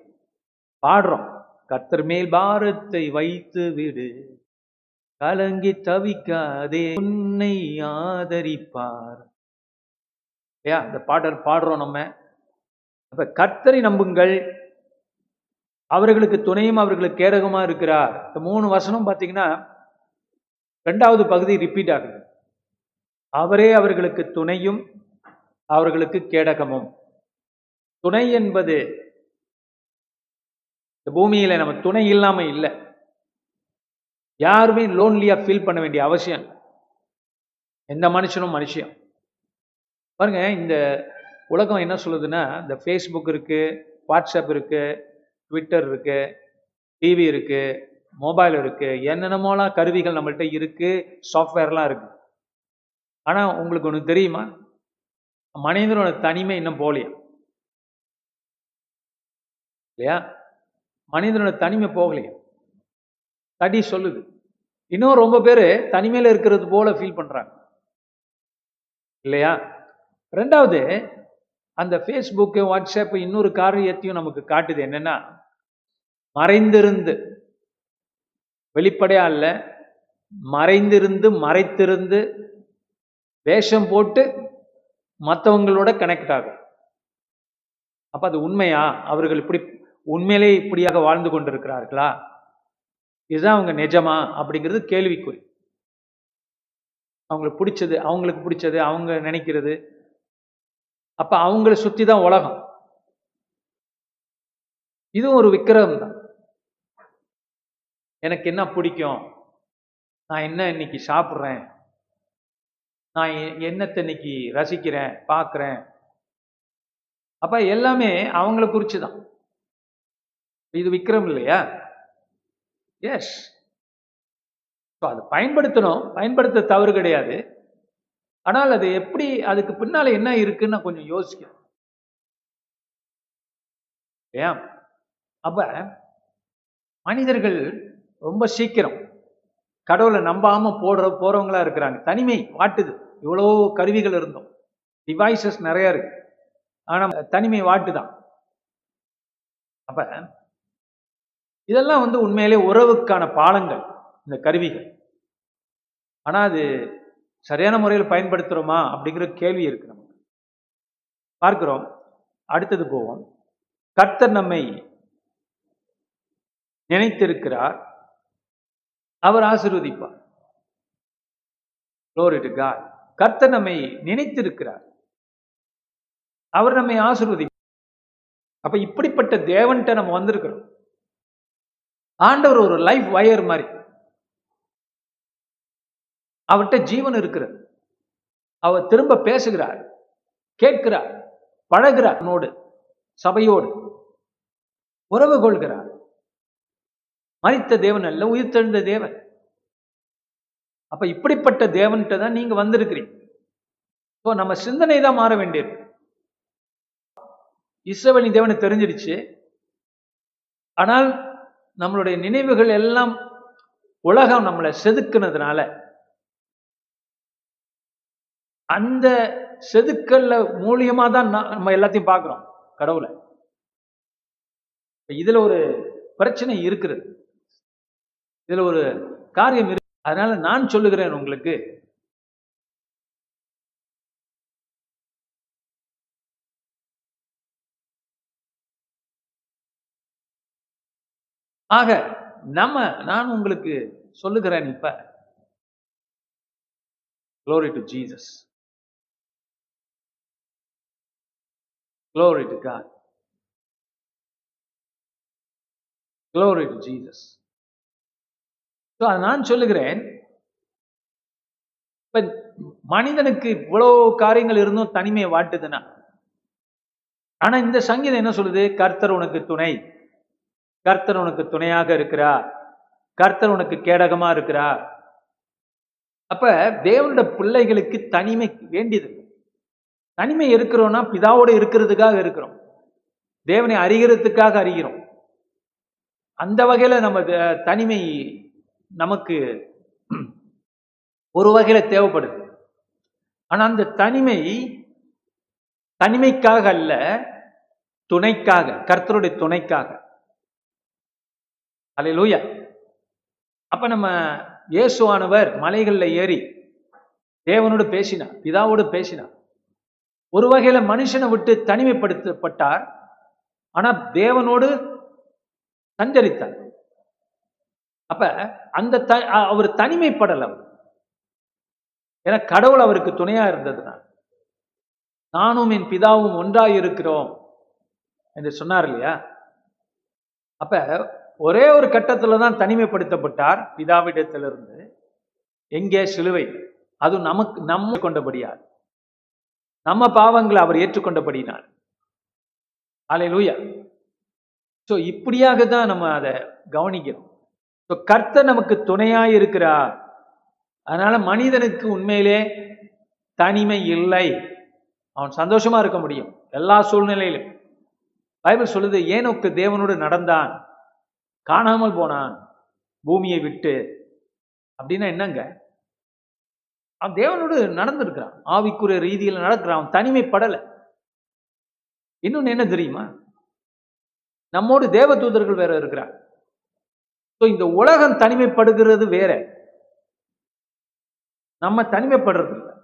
பாடுறோம். கர்த்தர் மேல் பாரத்தை வைத்து விடு. கலங்கி தவிக்காதே உன்னை ஆதரிப்பார். ஏயா இந்த பாடல் பாடுறோம் நம்ம. அப்ப கர்த்தரை நம்புங்கள். அவர்களுக்கு துணையும் அவர்களுக்கு கேடகமா இருக்கிறார். இந்த மூணு வசனம் பார்த்தீங்கன்னா ரெண்டாவது பகுதி ரிப்பீட் ஆகுது. அவரே அவர்களுக்கு துணையும் அவர்களுக்கு கேடகமும். துணை என்பது இந்த பூமியில நம்ம துணை இல்லாம இல்லை. யாருமே லோன்லியா ஃபீல் பண்ண வேண்டிய அவசியம் எந்த மனுஷனும் மனுஷன் பாருங்க இந்த உலகம் என்ன சொல்லுதுன்னா இந்த ஃபேஸ்புக் இருக்குது வாட்ஸ்அப் இருக்கு ட்விட்டர் இருக்குது டிவி இருக்கு மொபைல் இருக்கு என்னென்னமோலாம் கருவிகள் நம்மள்கிட்ட இருக்கு சாஃப்ட்வேர்லாம் இருக்குது ஆனால் உங்களுக்கு ஒன்று தெரியுமா? மனிதனோட தனிமை இன்னும் போகலையா. இல்லையா? மனிதனோட தனிமை போகலையா. தடி சொல்லுது. இன்னும் ரொம்ப பேர் தனிமையில் இருக்கிறது போல ஃபீல் பண்ணுறாங்க இல்லையா? ரெண்டாவது அந்த ஃபேஸ்புக்கு வாட்ஸ்அப் இன்னொரு காரியத்தையும் நமக்கு காட்டுது என்னன்னா மறைந்திருந்து. வெளிப்படையா இல்லை. மறைந்திருந்து மறைத்திருந்து வேஷம் போட்டு மற்றவங்களோட கனெக்ட் ஆகும். அப்போ அது உண்மையா? அவர்கள் இப்படி உண்மையிலே இப்படியாக வாழ்ந்து கொண்டிருக்கிறார்களா? இதுதான் அவங்க நிஜமா? அப்படிங்கிறது கேள்விக்குறி. அவங்களுக்கு பிடிச்சது அவங்களுக்கு பிடிச்சது அவங்க நினைக்கிறது அப்ப அவங்கள சுத்தி தான் உலகம். இதுவும் ஒரு விக்கிரகம் தான். எனக்கு என்ன பிடிக்கும்? நான் என்ன இன்னைக்கு சாப்பிட்றேன்? நான் என்னத்தை இன்னைக்கு ரசிக்கிறேன் பார்க்குறேன்? அப்ப எல்லாமே அவங்கள குறிச்சு தான் இது விக்ரம் இல்லையா? எஸ் அதை பயன்படுத்தணும். பயன்படுத்த தவறு கிடையாது. ஆனால் அது எப்படி அதுக்கு பின்னால என்ன இருக்குன்னு நான் கொஞ்சம் யோசிக்கிறேன் ஏன் அப்ப மனிதர்கள் ரொம்ப சீக்கிரம் கடவுளை நம்பாம போடுற போறவங்களா இருக்கிறாங்க. தனிமை வாட்டுது. இவ்வளோ கருவிகள் இருந்தோம். டிவைசஸ் நிறைய இருக்கு. ஆனா தனிமை வாட்டுதான். அப்ப இதெல்லாம் வந்து உண்மையிலே உறவுக்கான பாலங்கள் இந்த கருவிகள். ஆனா அது சரியான முறையில் பயன்படுத்துறோமா அப்படிங்கிற கேள்வி இருக்கு நமக்கு. பார்க்கிறோம். அடுத்தது போவோம். கர்த்தர் நம்மை நினைத்திருக்கிறார். அவர் ஆசிர்வதிப்பார். கர்த்தர் நம்மை நினைத்திருக்கிறார். அவர் நம்மை ஆசிர்வதி அப்ப இப்படிப்பட்ட தேவன்கிட்ட நம்ம வந்திருக்கிறோம். ஆண்டவர் ஒரு லைஃப் வயர் மாதிரி. அவர்கிட்ட ஜீவன் இருக்கிறது. அவர் திரும்ப பேசுகிறார் கேட்கிறார் பழகிறார் நோடு சபையோடு உறவு கொள்கிறார். மறித்த தேவன் அல்ல உயிர்த்தெழுந்த தேவன். அப்ப இப்படிப்பட்ட தேவன்கிட்ட தான் நீங்க வந்திருக்கிறீங்க. ஸோ நம்ம சிந்தனை தான் மாற வேண்டியது இஸ்ரவேலின் தேவனை தெரிஞ்சிருச்சு ஆனால் நம்மளுடைய நினைவுகள் எல்லாம் உலகம் நம்மளை செதுக்குனதுனால அந்த செதுக்கல்ல மூலியமா தான் நம்ம எல்லாத்தையும் பார்க்குறோம் கடவுளை. இதுல ஒரு பிரச்சனை இருக்கிறது. இதுல ஒரு காரியம் இருக்கு அதனால நான் சொல்லுகிறேன் உங்களுக்கு. ஆக நம்ம நான் உங்களுக்கு சொல்லுகிறேன் இப்ப. Glory to Jesus Glory to God. Glory to Jesus. So, நான் சொல்லுகிறேன். இப்ப மனிதனுக்கு இவ்வளவு காரியங்கள் இருந்தும் தனிமையை வாட்டுதுன்னா ஆனா இந்த சங்கீதம் என்ன சொல்லுது? கர்த்தர் உனக்கு துணை. கர்த்தர் உனக்கு துணையாக இருக்கிறா கர்த்தர் உனக்கு கேடகமா இருக்கிறா அப்ப தேவனோட பிள்ளைகளுக்கு தனிமை வேண்டியது தனிமை இருக்கிறோம்னா பிதாவோட இருக்கிறதுக்காக இருக்கிறோம். தேவனை அறிகிறதுக்காக அறிகிறோம். அந்த வகையில நம்ம த- தனிமை நமக்கு ஒரு வகையில தேவைப்படுது. ஆனா அந்த தனிமை தனிமைக்காக அல்ல துணைக்காக கர்த்தருடைய துணைக்காக. அல்லேலூயா அப்ப நம்ம இயேசுவானவர் மலைகளில் ஏறி தேவனோடு பேசினார் பிதாவோடு பேசினார். ஒரு வகையில மனுஷனை விட்டு தனிமைப்படுத்தப்பட்டார். ஆனா தேவனோடு சஞ்சரித்தார். அப்ப அந்த த- அவர் தனிமைப்படல ஏன்னா கடவுள் அவருக்கு துணையா இருந்ததுனால் நானும் என் பிதாவும் ஒன்றாய் இருக்கிறோம் என்று சொன்னார் இல்லையா? அப்ப ஒரே ஒரு கட்டத்துல தான் தனிமைப்படுத்தப்பட்டார் பிதாவிடத்திலிருந்து. எங்கே சிலுவை? அது நமக்கு நம்ம கொண்டபடியார் நம்ம பாவங்களை அவர் ஏற்றுக்கொண்டபடினார் லூயா ஸோ இப்படியாக தான் நம்ம அதை கவனிக்கிறோம். ஸோ கர்த்தர் நமக்கு துணையாக இருக்கிறார். அதனால மனிதனுக்கு உண்மையிலே தனிமை இல்லை. அவன் சந்தோஷமா இருக்க முடியும். எல்லா சூழ்நிலையிலும். பைபிள் சொல்லுது ஏனோக்கு தேவனோடு நடந்தான். காணாமல் போனான். பூமியை விட்டு. அப்படின்னா என்னங்க? அவன் தேவனோடு நடந்திருக்கிறான். ஆவிக்குரிய ரீதியில் நடக்கிறான். அவன் தனிமைப்படலை. இன்னொன்னு என்ன தெரியுமா? நம்மோடு தேவ தூதர்கள் வேற இருக்கிறார் ஸோ இந்த உலகம் தனிமைப்படுகிறது வேற. நம்ம தனிமைப்படுறது இல்லை.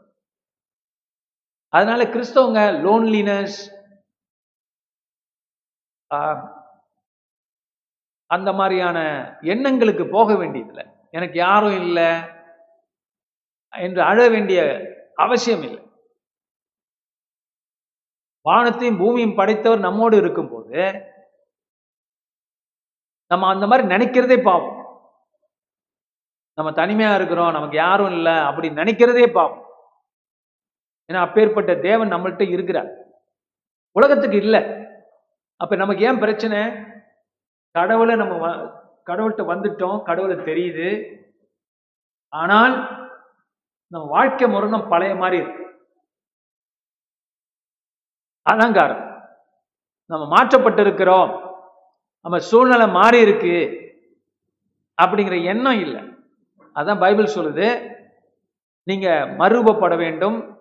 அதனால கிறிஸ்தவங்க லோன்லினஸ் அந்த மாதிரியான எண்ணங்களுக்கு போக வேண்டியதில்லை. எனக்கு யாரும் இல்லை. என்று அழ வேண்டிய அவசியம் இல்லை வானத்தையும் பூமியும் படைத்தவர் நம்மோடு இருக்கும்போது நம்ம அந்த மாதிரி நினைக்கிறதே பாவம். நம்ம தனிமையா இருக்கிறோம் நமக்கு யாரும் இல்லை அப்படி நினைக்கிறதே பாவம். ஏன்னா அப்பேற்பட்ட தேவன் நம்மள்ட்ட இருக்கிறார். உலகத்துக்கு இல்லை. அப்ப நமக்கு ஏன் பிரச்சனை? கடவுளை நம்ம வ- கடவுள்கிட்ட வந்துட்டோம் கடவுளை தெரியுது. ஆனால் நம்ம வாழ்க்கை முரணம் பழைய மாதிரி இருக்கு. அலங்காரம். நம்ம மாற்றப்பட்டிருக்கிறோம். நம்ம சூழ்நிலை மாறி இருக்கு. அப்படிங்கிற எண்ணம் இல்லை. அதான் பைபிள் சொல்லுது. நீங்க மறுரூபப்பட வேண்டும்.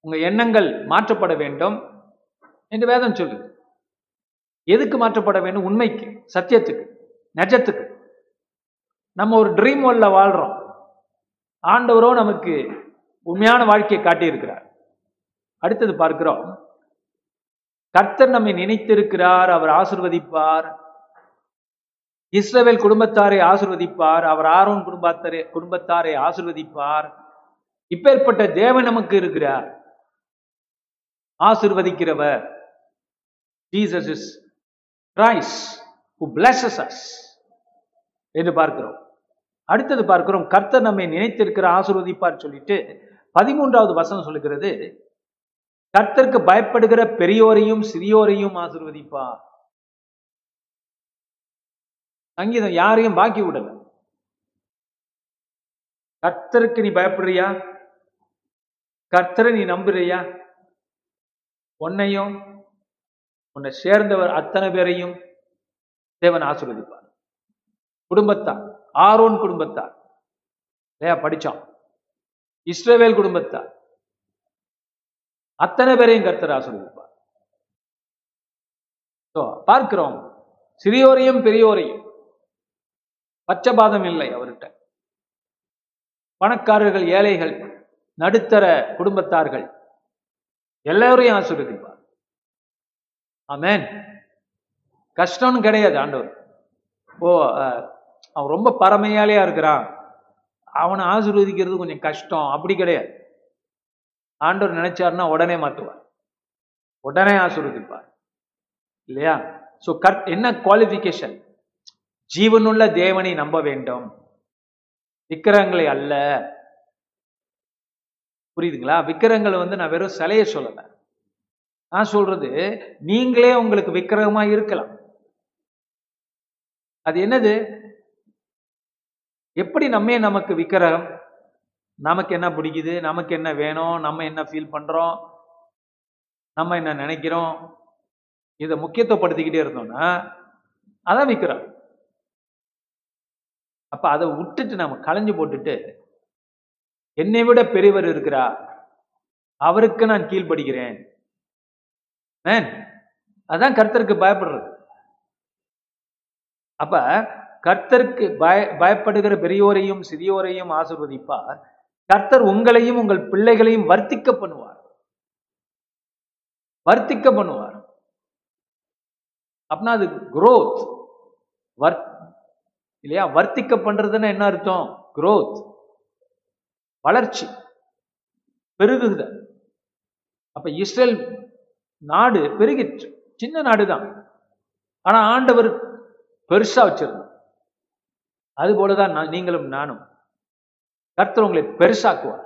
உங்க எண்ணங்கள் மாற்றப்பட வேண்டும் என்று வேதம் சொல்லுது. எதுக்கு மாற்றப்பட வேண்டும்? உண்மைக்கு சத்தியத்துக்கு நெஜத்துக்கு. நம்ம ஒரு ட்ரீம் வேர்ல்ட்ல வாழ்றோம். ஆண்டவரோ நமக்கு உண்மையான வாழ்க்கையை காட்டியிருக்கிறார். அடுத்தது பார்க்கிறோம். கர்த்தர் நம்மை நினைத்திருக்கிறார் அவர் ஆசிர்வதிப்பார். இஸ்ரவேல் குடும்பத்தாரை ஆசிர்வதிப்பார் அவர் ஆரோன் குடும்பத்தாரை குடும்பத்தாரை ஆசிர்வதிப்பார். இப்பேற்பட்ட தேவன் நமக்கு இருக்கிறார். ஆசிர்வதிக்கிறவர். Jesus is Christ who blesses us என்று பார்க்கிறோம். அடுத்தது பார்க்கிறோம் கர்த்தர் நம்மை நினைத்திருக்கிற ஆசிர்வதிப்பார் சொல்லிட்டு பதிமூன்றாவது வசனம் சொல்லுகிறது கர்த்தருக்கு பயப்படுகிற பெரியோரையும் சிறியோரையும் ஆசிர்வதிப்பார். சங்கீதம் யாரையும் பாக்கி விடல. கர்த்தருக்கு நீ பயப்படுறியா? கர்த்தரை நீ நம்புறியா? உன்னையும் உன்னை சேர்ந்தவர் அத்தனை பேரையும் தேவன் ஆசிர்வதிப்பார். குடும்பத்தான் ஆரோன் குடும்பத்தார். இல்லையா? படிச்சோம் இஸ்ரேவேல் குடும்பத்தார். அத்தனை பேரையும் கர்த்தர் ஆசீர்வதிப்பார். பார்க்கிறோம். சிறியோரையும் பெரியோரையும். பச்சபாதம் இல்லை அவர்கிட்ட. பணக்காரர்கள் ஏழைகள் நடுத்தர குடும்பத்தார்கள் எல்லாரையும் ஆசிரியப்பார் ஆமேன். கஷ்டம்னு கிடையாது ஆண்டவர். ஓ அஹ், அவன் ரொம்ப பரமையாலையா இருக்கிறான். அவனை ஆசிர்வதிக்கிறது கொஞ்சம் கஷ்டம். அப்படி கிடையாது. ஆண்டவர் நினைச்சாருன்னா உடனே மாத்துவார் உடனே ஆசிர்வதிப்பார். இல்லையா? சோ கர் என்ன குவாலிஃபிகேஷன் ஜீவனுள்ள தேவனை நம்ப வேண்டும். விக்கிரகங்களை அல்ல. புரியுதுங்களா? விக்கிரகங்களை வந்து நான் வெறும் சிலையை சொல்லல. நான் சொல்றது நீங்களே உங்களுக்கு விக்கிரகமா இருக்கலாம். அது என்னது? எப்படி நம்மே நமக்கு விக்கிரகம்? நமக்கு என்ன பிடிக்குது? நமக்கு என்ன வேணும்? நம்ம என்ன ஃபீல் பண்றோம்? நம்ம என்ன நினைக்கிறோம்? இதை முக்கியத்துவப்படுத்திக்கிட்டே இருந்தோம்னா அதான் விற்கிறோம் அப்ப அதை விட்டுட்டு நம்ம களைஞ்சு போட்டுட்டு என்னை விட பெரியவர் இருக்கிறா அவருக்கு நான் கீழ்படுகிறேன் அதான் கருத்தருக்கு பயப்படுறது. அப்ப கர்த்தருக்கு பய பயப்படுகிற பெரியோரையும் சிறியோரையும் ஆசிர்வதிப்பார். கர்த்தர் உங்களையும் உங்கள் பிள்ளைகளையும் வர்த்திக்க பண்ணுவார். வர்த்திக்க பண்ணுவார். அப்படின்னா அது குரோத் வர் இல்லையா? வர்த்திக்க பண்றதுன்னா என்ன அர்த்தம்? குரோத் வளர்ச்சி. பெருகுதல். அப்ப இஸ்ரேல் நாடு பெருகிற்று. சின்ன நாடு தான் ஆனா ஆண்டவர் பெருசா வச்சிருந்தார். அது போலதான் நான் நீங்களும் நானும். கர்த்தர் உங்களை பெருசாக்குவார்.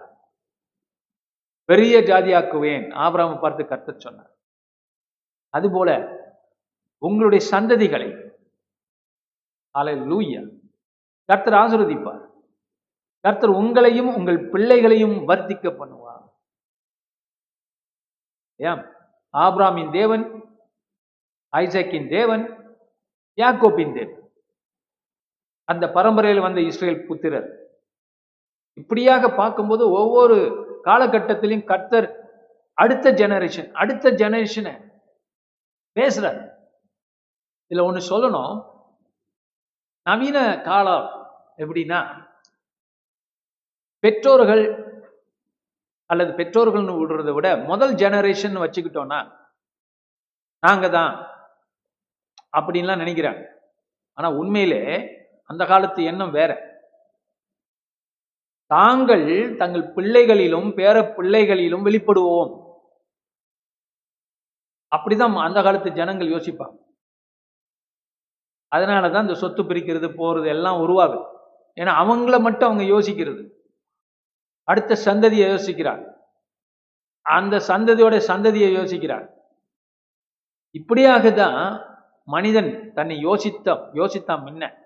பெரிய ஜாதியாக்குவேன். ஆபராம பார்த்து கர்த்தர் சொன்னார். அதுபோல உங்களுடைய சந்ததிகளை அலை லூயா கர்த்தர் ஆசிர்வதிப்பார். கர்த்தர் உங்களையும் உங்கள் பிள்ளைகளையும் வர்த்திக்க பண்ணுவார். ஏன்? ஆப்ராமின் தேவன் ஐசக்கின் தேவன் யாக்கோப்பின் தேவன். அந்த பரம்பரையில் வந்த இஸ்ரேல் புத்திரர். இப்படியாக பார்க்கும்போது ஒவ்வொரு காலகட்டத்திலையும் கர்த்தர் அடுத்த ஜெனரேஷன் அடுத்த ஜெனரேஷனை பேசுறார். இதுல ஒண்ணு சொல்லணும். நவீன காலம் எப்படின்னா பெற்றோர்கள் அல்லது பெற்றோர்கள்னு விடுறதை விட முதல் ஜெனரேஷன் வச்சுக்கிட்டோம்னா நாங்க தான் அப்படின்லாம் நினைக்கிறாங்க. ஆனா உண்மையிலே அந்த காலத்து எண்ணம் வேற. தாங்கள் தங்கள் பிள்ளைகளிலும் பேர பிள்ளைகளிலும் வெளிப்படுவோம். அப்படிதான் அந்த காலத்து ஜனங்கள் யோசிப்பாங்க. அதனாலதான் இந்த சொத்து பிரிக்கிறது போறது எல்லாம் உருவாகுது. ஏன்னா அவங்கள மட்டும் அவங்க யோசிக்கிறது. அடுத்த சந்ததியை யோசிக்கிறார். அந்த சந்ததியோட சந்ததியை யோசிக்கிறார். இப்படியாக தான் மனிதன் தன்னை யோசித்த யோசித்தான் முன்ன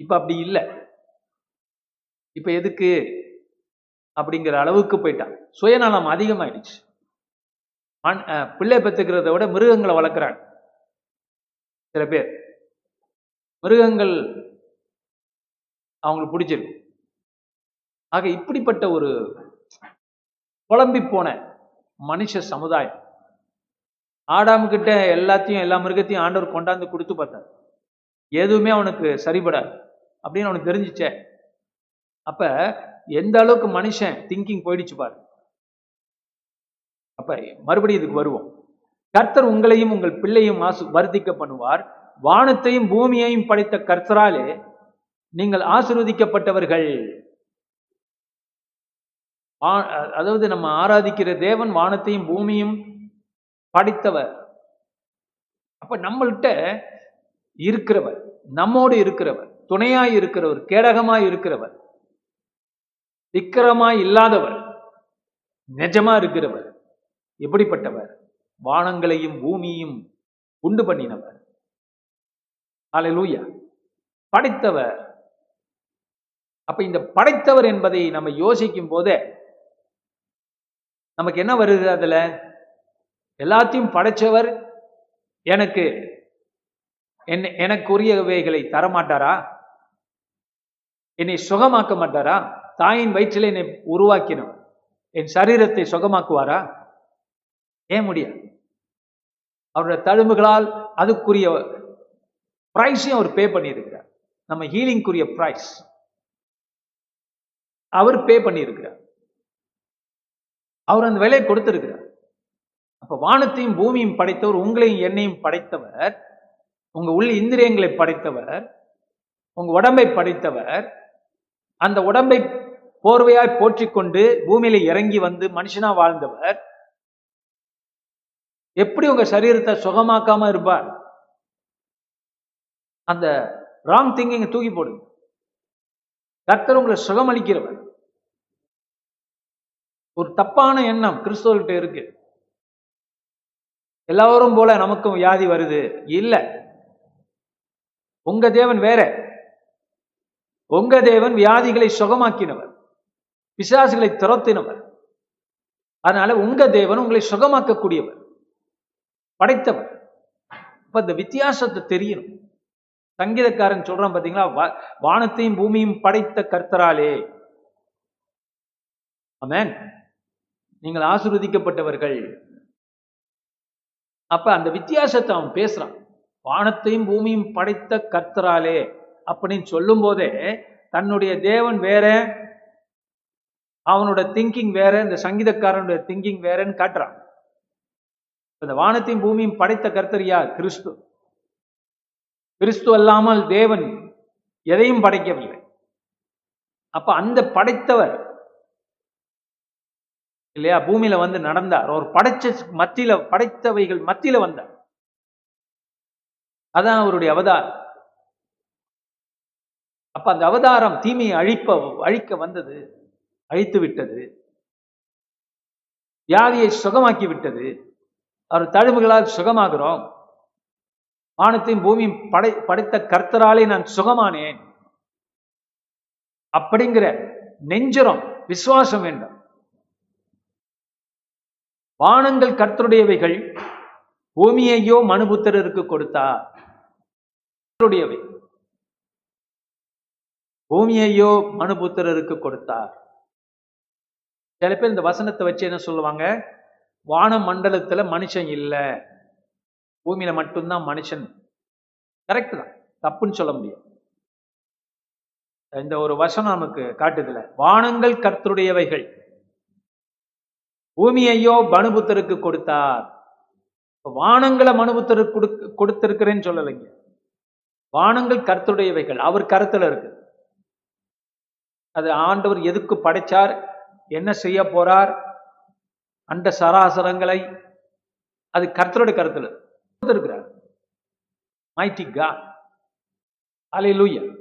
இப்ப அப்படி இல்லை. இப்ப எதுக்கு? அப்படிங்கிற அளவுக்கு போயிட்டான். சுயநலம் அதிகமாயிடுச்சு. மண் அஹ், பிள்ளை பெத்துக்கிறத விட மிருகங்களை வளர்க்குறாங்க சில பேர். மிருகங்கள் அவங்களுக்கு பிடிச்சிருக்கு. ஆக இப்படிப்பட்ட ஒரு குழம்பி போன மனுஷ சமுதாயம். ஆடாம கிட்ட எல்லாத்தையும் எல்லா மிருகத்தையும் ஆண்டவர் கொண்டாந்து கொடுத்து பார்த்தார். எதுவுமே அவனுக்கு சரிபடாது. அப்படின்னு அவனுக்கு தெரிஞ்சிச்சே. அப்ப எந்த அளவுக்கு மனுஷன் திங்கிங் போயிடுச்சு பாரு. அப்ப மறுபடியும் இதுக்கு வருவோம். கர்த்தர் உங்களையும் உங்கள் பிள்ளையும் ஆசு வர்த்திக்க பண்ணுவார். வானத்தையும் பூமியையும் படைத்த கர்த்தராலே நீங்கள் ஆசிர்வதிக்கப்பட்டவர்கள். அதாவது நம்ம ஆராதிக்கிற தேவன் வானத்தையும் பூமியும் படைத்தவர். அப்ப நம்மள்கிட்ட இருக்கிறவர் நம்மோடு இருக்கிறவர். துணையாய் இருக்கிறவர் கேடகமாய் இருக்கிறவர் விக்கிரமாய் இல்லாதவர் நிஜமா இருக்கிறவர் எப்படிப்பட்டவர்? வானங்களையும் பூமியையும் உண்டு பண்ணினவர். அலையூயா படைத்தவர். அப்ப இந்த படைத்தவர் என்பதை நம்ம யோசிக்கும் போதே நமக்கு என்ன வருது அதுல? எல்லாத்தையும் படைச்சவர் எனக்கு என்ன எனக்குரியவைகளை தரமாட்டாரா? என்னை சுகமாக்க மாட்டாரா? தாயின் வயிற்றில் என்னை உருவாக்கினோம் என் சரீரத்தை சுகமாக்குவாரா? ஏன் முடியாது அவருடைய தழும்புகளால் அதுக்குரிய பிரைஸையும் அவர் பே பண்ணியிருக்கிறார். நம்ம ஹீலிங்குரிய பிரைஸ் அவர் பே பண்ணியிருக்கிறார். அவர் அந்த விலையை கொடுத்திருக்கிறார். அப்ப வானத்தையும் பூமியும் படைத்தவர் உங்களையும் என்னையும் படைத்தவர் உங்க உள்ள இந்திரியங்களை படைத்தவர் உங்க உடம்பை படைத்தவர் அந்த உடம்பை போர்வையாய் போற்றிக்கொண்டு பூமியில இறங்கி வந்து மனுஷனா வாழ்ந்தவர். எப்படி உங்க சரீரத்தை சுகமாக்காம இருப்பார்? அந்த ராங் திங்கிங் தூக்கி போடுங்க. கர்த்தர் உங்களை சுகமளிக்கிறவர். ஒரு தப்பான எண்ணம் கிறிஸ்தவர்கிட்ட இருக்கு. எல்லாரும் போல நமக்கும் வியாதி வருது. இல்ல. உங்க தேவன் வேற. உங்க தேவன் வியாதிகளை சுகமாக்கினவர். பிசாசுகளை துரத்தினவர். அதனால உங்க தேவன் உங்களை சுகமாக்கக்கூடியவர். படைத்தவர். இப்ப இந்த வித்தியாசத்தை தெரியணும். சங்கீதக்காரன் சொல்றான் பாத்தீங்களா? வானத்தையும் பூமியும் படைத்த கர்த்தராலே. அமேன் நீங்கள் ஆசிர்வதிக்கப்பட்டவர்கள். அப்ப அந்த வித்தியாசத்தை அவன் பேசுறான். வானத்தையும் பூமியும் படைத்த கர்த்தராலே. அப்படின்னு சொல்லும் போதே தன்னுடைய தேவன் வேற அவனோட திங்கிங் வேற இந்த சங்கீதக்காரனுடைய திங்கிங் வேறன்னு காட்டுறான். இந்த வானத்தையும் பூமியும் படைத்த கர்த்தர் யார்? கிறிஸ்து. கிறிஸ்து அல்லாமல் தேவன் எதையும் படைக்கவில்லை. அப்ப அந்த படைத்தவர் இல்லையா பூமியில வந்து நடந்தார். அவர் படைச்ச மத்தியில படைத்தவைகள் மத்தியில வந்தார். அதான் அவருடைய அவதாரம். அப்ப அந்த அவதாரம் தீமையை அழிப்ப அழிக்க வந்தது அழித்து விட்டது. வியாதியை சுகமாக்கி விட்டது. அவர் தழுவுகளால் சுகமாகிறோம். வானத்தையும் பூமியும் படை படைத்த கர்த்தராலே நான் சுகமானேன். அப்படிங்கிற நெஞ்சரம் விசுவாசம் வேண்டும். வானங்கள் கர்த்தருடையவைகள் பூமியையோ மனுபுத்திரருக்கு கொடுத்தார் கர்த்தருடையவை. பூமியையோ மனுபுத்திரருக்கு கொடுத்தார். சில பேர் இந்த வசனத்தை வச்சு என்ன சொல்லுவாங்க? வான மண்டலத்துல மனுஷன் இல்ல. பூமியில மட்டும்தான் மனுஷன். கரெக்ட் தான். தப்புன்னு சொல்ல முடியும் இந்த ஒரு வசனம் நமக்கு காட்டுதுல. வானங்கள் கர்த்தருடையவைகள். பூமியையோ மனுபுத்தருக்கு கொடுத்தார். வானங்களை மனுபுத்தருக்கு கொடுத்திருக்கிறேன்னு சொல்லலைங்க. வானங்கள் கர்த்தருடையவைகள். அவர் கருத்துல இருக்கு. அது ஆண்டவர் எதுக்கு படைச்சார்? என்ன செய்ய போறார்? அந்த சராசரங்களை அது கர்த்தருடைய கருத்துல கொடுத்திருக்கிறார். மைட்டி கா அலை லூயா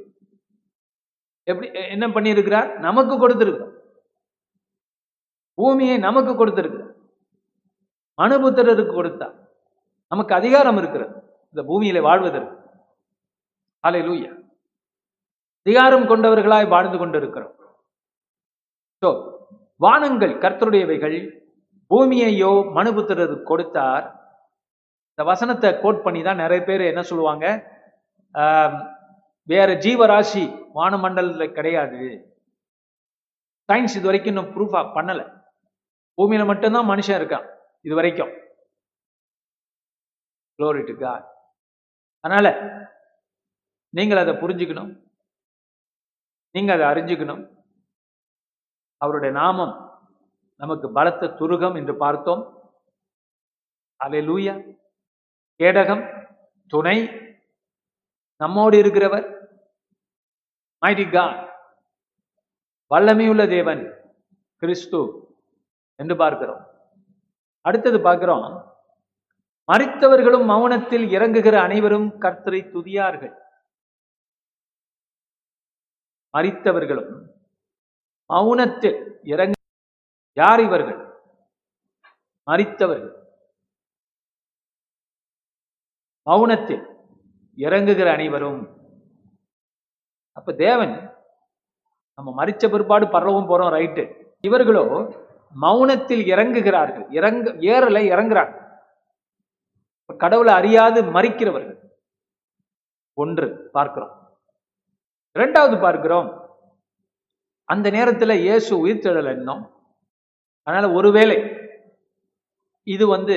எப்படி என்ன பண்ணியிருக்கிறார்? நமக்கு கொடுத்திருக்கிறார். பூமியை நமக்கு கொடுத்திருக்கிறார். மனுபுத்திரருக்கு கொடுத்தார். நமக்கு அதிகாரம் இருக்கிறது. இந்த பூமியில வாழ்வதற்கு. அலை லூயா அதிகாரம் கொண்டவர்களாய் வாழ்ந்து கொண்டிருக்கிறோம். ஸோ வானங்கள் கர்த்தருடையவைகள் பூமியையோ மனுபுத்திரருக்கு கொடுத்தார். இந்த வசனத்தை கோட் பண்ணி தான் நிறைய பேர் என்ன சொல்லுவாங்க? வேற ஜீவராசி வானமண்டலத்தில் கிடையாது. சயின்ஸ் இது வரைக்கும் இன்னும் ப்ரூஃப் பண்ணல. பூமியில மட்டும்தான் மனுஷன் இருக்கான் இது வரைக்கும். அதனால நீங்கள் அதை புரிஞ்சுக்கணும். நீங்க அதை அறிஞ்சுக்கணும். அவருடைய நாமம் நமக்கு பலத்த துருகம் என்று பார்த்தோம். அல்லேலூயா கேடகம் துணை நம்மோடு இருக்கிறவர். மைடி காட் வல்லமையுள்ள தேவன் கிறிஸ்து என்று பார்க்கிறோம். அடுத்தது பார்க்கிறோம். மறித்தவர்களும் மௌனத்தில் இறங்குகிற அனைவரும் கர்த்தரை துதியார்கள். மறித்தவர்களும் மௌனத்தில் இறங்க யார் இவர்கள்? மறித்தவர்கள். மௌனத்தில் இறங்குகிற அனைவரும். அப்ப தேவன் நம்ம மரிச்ச பிற்பாடு பரலவும் போறோம் ரைட்டு இவர்களோ மௌனத்தில் இறங்குகிறார்கள். இறங்க ஏறல இறங்குறாங்க. கடவுளை அறியாது மறிக்கிறவர்கள். ஒன்று பார்க்கிறோம். இரண்டாவது பார்க்கிறோம். அந்த நேரத்தில் இயேசு உயிர்த்தெழல் இன்னும். அதனால ஒருவேளை இது வந்து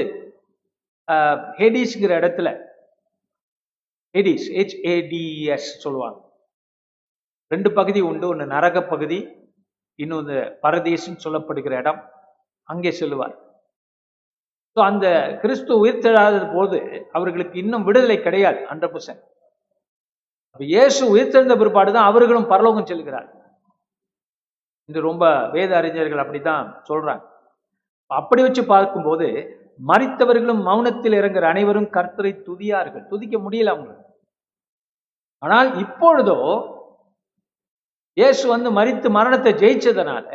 ஹெடிஸ்ங்கிற இடத்துல ஹெடிஸ் ஹெச்ஏடிஎஸ் சொல்லுவாங்க. ரெண்டு பகுதி உண்டு ஒன்று நரக பகுதி இன்னொன்று பரதேசம் சொல்லப்படுகிற இடம் அங்கே செல்லுவார். ஸோ அந்த கிறிஸ்து உயிர்த்தெழாத போது அவர்களுக்கு இன்னும் விடுதலை கிடையாது ஹண்ட்ரட் பர்சன்ட் இயேசு உயிர்த்தெழுந்த பிற்பாடு தான் அவர்களும் பரலோகம் செல்கிறார். இது ரொம்ப வேத அறிஞர்கள் அப்படித்தான் சொல்றாங்க. அப்படி வச்சு பார்க்கும்போது மறித்தவர்களும் மௌனத்தில் இறங்குற அனைவரும் கர்த்தரை துதியார்கள். துதிக்க முடியல அவங்களுக்கு. ஆனால் இப்பொழுதோ இயேசு வந்து மறித்து மரணத்தை ஜெயிச்சதுனால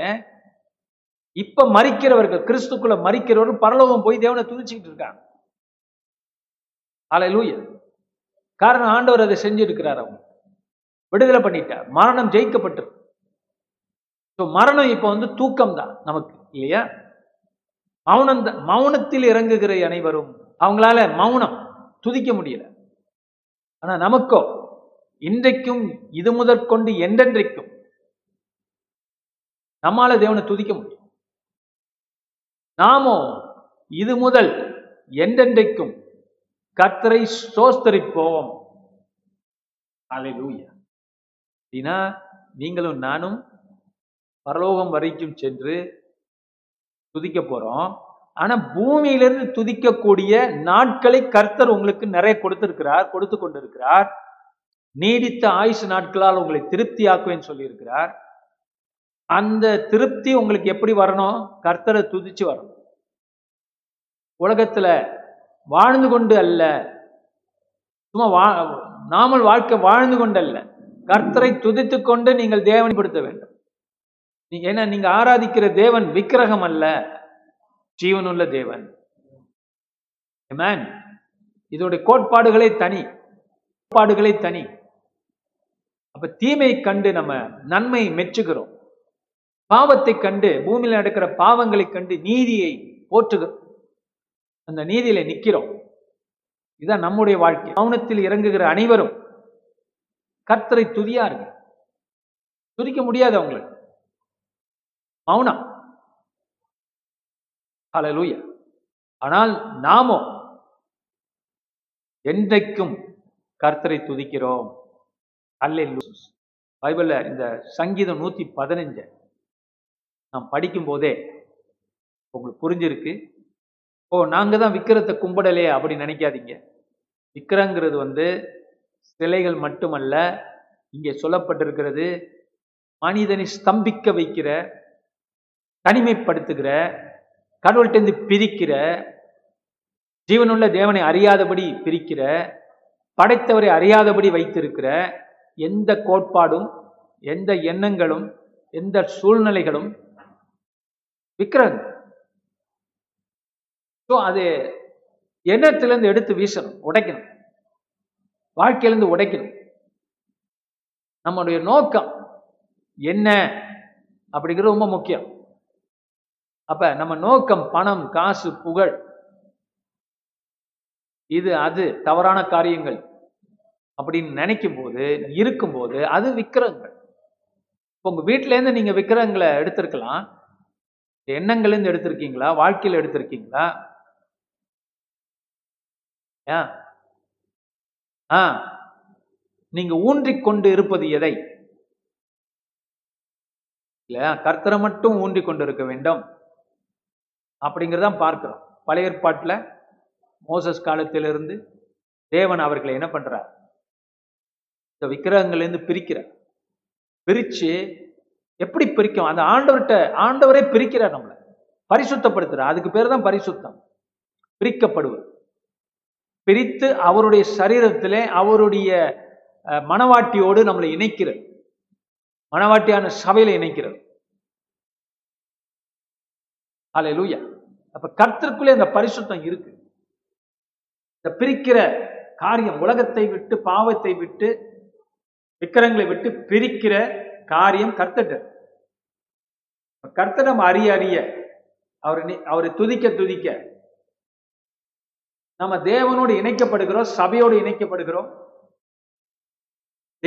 இப்ப மறிக்கிறவர்கள் கிறிஸ்துக்குள்ள மறிக்கிறவர்கள் பரலோகம் போய் தேவனை துதிச்சுக்கிட்டு இருக்காங்க. அல்லேலூயா காரணம் ஆண்டவர் அதை செஞ்சிருக்கிறார் அவங்க. விடுதலை பண்ணிட்டார். மரணம் ஜெயிக்கப்பட்டிருக்கு. ஸோ மரணம் இப்போ வந்து தூக்கம் தான் நமக்கு இல்லையா? மௌனம் மௌனத்தில் இறங்குகிற அனைவரும் அவங்களால மௌனம் துதிக்க முடியல. ஆனா நமக்கோ இன்றைக்கும் இது முதற்கொண்டு என்றென்றைக்கும் நம்மால தேவனை துதிக்க முடியும். நாமோ இது முதல் என்றென்றைக்கும் கர்த்தரை அலை அல்லேலூயா அப்படின்னா நீங்களும் நானும் பரலோகம் வரைக்கும் சென்று துதிக்க போறோம். ஆனா பூமியிலிருந்து துதிக்கக்கூடிய நாட்களை கர்த்தர் உங்களுக்கு நிறைய கொடுத்திருக்கிறார் கொடுத்து கொண்டிருக்கிறார். நீடித்த ஆயுசு நாட்களால் உங்களை திருப்தி ஆக்குவேன் சொல்லியிருக்கிறார். அந்த திருப்தி உங்களுக்கு எப்படி வரணும்? கர்த்தரை துதிச்சு வரணும். உலகத்துல வாழ்ந்து கொண்டு அல்ல. சும்மா வா நாமல் வாழ்க்கை வாழ்ந்து கொண்டு அல்ல. கர்த்தரை துதித்து கொண்டு நீங்கள் தேவன்படுத்த வேண்டும். நீங்க ஏன்னா நீங்க ஆராதிக்கிற தேவன் விக்கிரகம் அல்ல. ஜீவனுள்ள தேவன். மேன் இதோடைய கோட்பாடுகளே தனி. கோட்பாடுகளே தனி. அப்ப தீமை கண்டு நம்ம நன்மை மெச்சுகிறோம். பாவத்தை கண்டு பூமியில் நடக்கிற பாவங்களை கண்டு நீதியை போற்றுகிறோம். அந்த நீதியில நிக்கிறோம். இதுதான் நம்முடைய வாழ்க்கை. மௌனத்தில் இறங்குகிற அனைவரும் கர்த்தரை துதியார்கள் துதிக்க முடியாது அவங்களுக்கு. மௌனம். ஹalleluya. ஆனால் நாமோ என்றைக்கும் கர்த்தரை துதிக்கிறோம். அல்ல பைபிள்ல இந்த சங்கீதம் நூத்தி பதினஞ்ச. நாம் படிக்கும் போதே உங்களுக்கு புரிஞ்சிருக்கு. ஓ நாங்க தான் விக்கிரத்தை கும்பிடலையே அப்படி நினைக்காதீங்க. விக்கிரங்கிறது வந்து சிலைகள் மட்டுமல்ல இங்கே சொல்லப்பட்டிருக்கிறது மனிதனை ஸ்தம்பிக்க வைக்கிற தனிமைப்படுத்துகிற கடவுள்கிட்டேருந்து பிரிக்கிற ஜீவனுள்ள தேவனை அறியாதபடி பிரிக்கிற படைத்தவரை அறியாதபடி வைத்திருக்கிற எந்த கோட்பாடும் எந்த எண்ணங்களும் எந்த சூழ்நிலைகளும் விக்கிரகம். ஸோ அது எண்ணத்திலிருந்து எடுத்து வீசணும் உடைக்கணும். வாழ்க்கையிலேருந்து உடைக்கணும். நம்மளுடைய நோக்கம் என்ன அப்படிங்கிறது ரொம்ப முக்கியம். அப்ப நம்ம நோக்கம் பணம் காசு புகழ். இது அது தவறான காரியங்கள் அப்படின்னு நினைக்கும் போது இருக்கும்போது அது விக்கிரகங்கள். இப்போ உங்க வீட்டுல இருந்து நீங்க விக்கிரகங்களை எடுத்திருக்கலாம். எண்ணங்கள்ல இருந்து எடுத்திருக்கீங்களா? வாழ்க்கையில எடுத்திருக்கீங்களா? ஆ. நீங்க ஊன்றிக் கொண்டு இருப்பது எதை? இல்லையா? கர்த்தரை மட்டும் ஊன்றிக் கொண்டு இருக்க வேண்டும். அப்படிங்கிறதான் பார்க்கிறோம். பழைய ஏற்பாட்டுல மோசஸ் காலத்திலிருந்து தேவன் அவர்களை என்ன பண்றார்? இந்த விக்கிரகங்கள்லேருந்து பிரிக்கிறார். பிரிச்சு எப்படி பிரிக்கும்? அந்த ஆண்டவர்கிட்ட ஆண்டவரே பிரிக்கிறார் நம்மளை. பரிசுத்தப்படுத்துறார். அதுக்கு பேர் தான் பரிசுத்தம். பிரிக்கப்படுவது பிரித்து அவருடைய சரீரத்திலே அவருடைய மனவாட்டியோடு நம்மளை இணைக்கிறது. மனவாட்டியான சபையில இணைக்கிறது. லூயா அப்ப கர்த்தருக்குள்ளே அந்த பரிசுத்தம் இருக்கு. இந்த பிரிக்கிற காரியம் உலகத்தை விட்டு பாவத்தை விட்டு விக்கிரங்களை விட்டு பிரிக்கிற காரியம் கர்த்தட்ட கர்த்தர் நம்ம அறிய அறிய அவர் அவரை துதிக்க துதிக்க நம்ம தேவனோடு இணைக்கப்படுகிறோம் சபையோடு இணைக்கப்படுகிறோம்.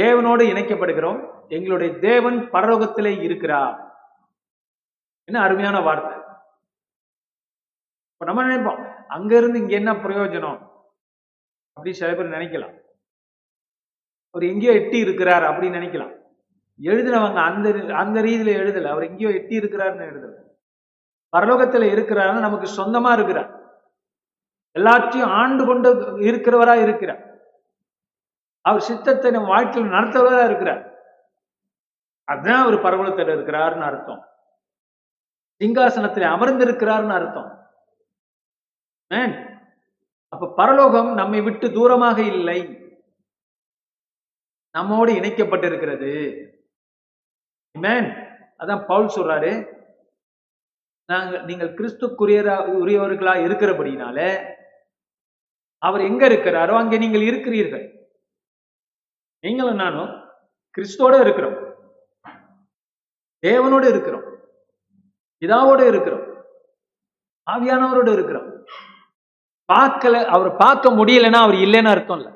தேவனோடு இணைக்கப்படுகிறோம். எங்களுடைய தேவன் பரலோகத்திலே இருக்கிறார். என்ன அருமையான வார்த்தை. இப்ப நம்ம நினைப்போம் அங்க இருந்து இங்க என்ன பிரயோஜனம்? அப்படி சில பேர் நினைக்கலாம். அவர் எங்கேயோ எட்டி இருக்கிறார் அப்படின்னு நினைக்கலாம். எழுதினவங்க அந்த அந்த ரீதியில எழுதல. அவர் எங்கேயோ எட்டி இருக்கிறாருன்னு எழுதல. பரலோகத்துல இருக்கிறாருன்னு நமக்கு சொந்தமா இருக்கிறார். எல்லாத்தையும் ஆண்டு கொண்டு இருக்கிறவரா இருக்கிறார். அவர் சித்தத்தை நம்ம வாழ்க்கையில் நடத்துவதா இருக்கிறார். அதுதான் அவர் பரவலத்தில் இருக்கிறார்னு அர்த்தம். சிங்காசனத்தில் அமர்ந்திருக்கிறார்னு அர்த்தம். அப்ப பரலோகம் நம்மை விட்டு தூரமாக இல்லை. நம்மோடு இணைக்கப்பட்டிருக்கிறது. அதான் பவுல் சொல்றாரு. நாங்கள் நீங்கள் கிறிஸ்துக்குரியரா உரியவர்களா இருக்கிறபடினால அவர் எங்க இருக்கிறாரோ அங்கே நீங்கள் இருக்கிறீர்கள். நீங்களும் நானும் கிறிஸ்தோட இருக்கிறோம். தேவனோடு இருக்கிறோம். பிதாவோடு இருக்கிறோம். ஆவியானவரோடு இருக்கிறோம். பார்க்கல அவர் பார்க்க முடியலன்னா அவர் இல்லைன்னு அர்த்தம் இல்லை.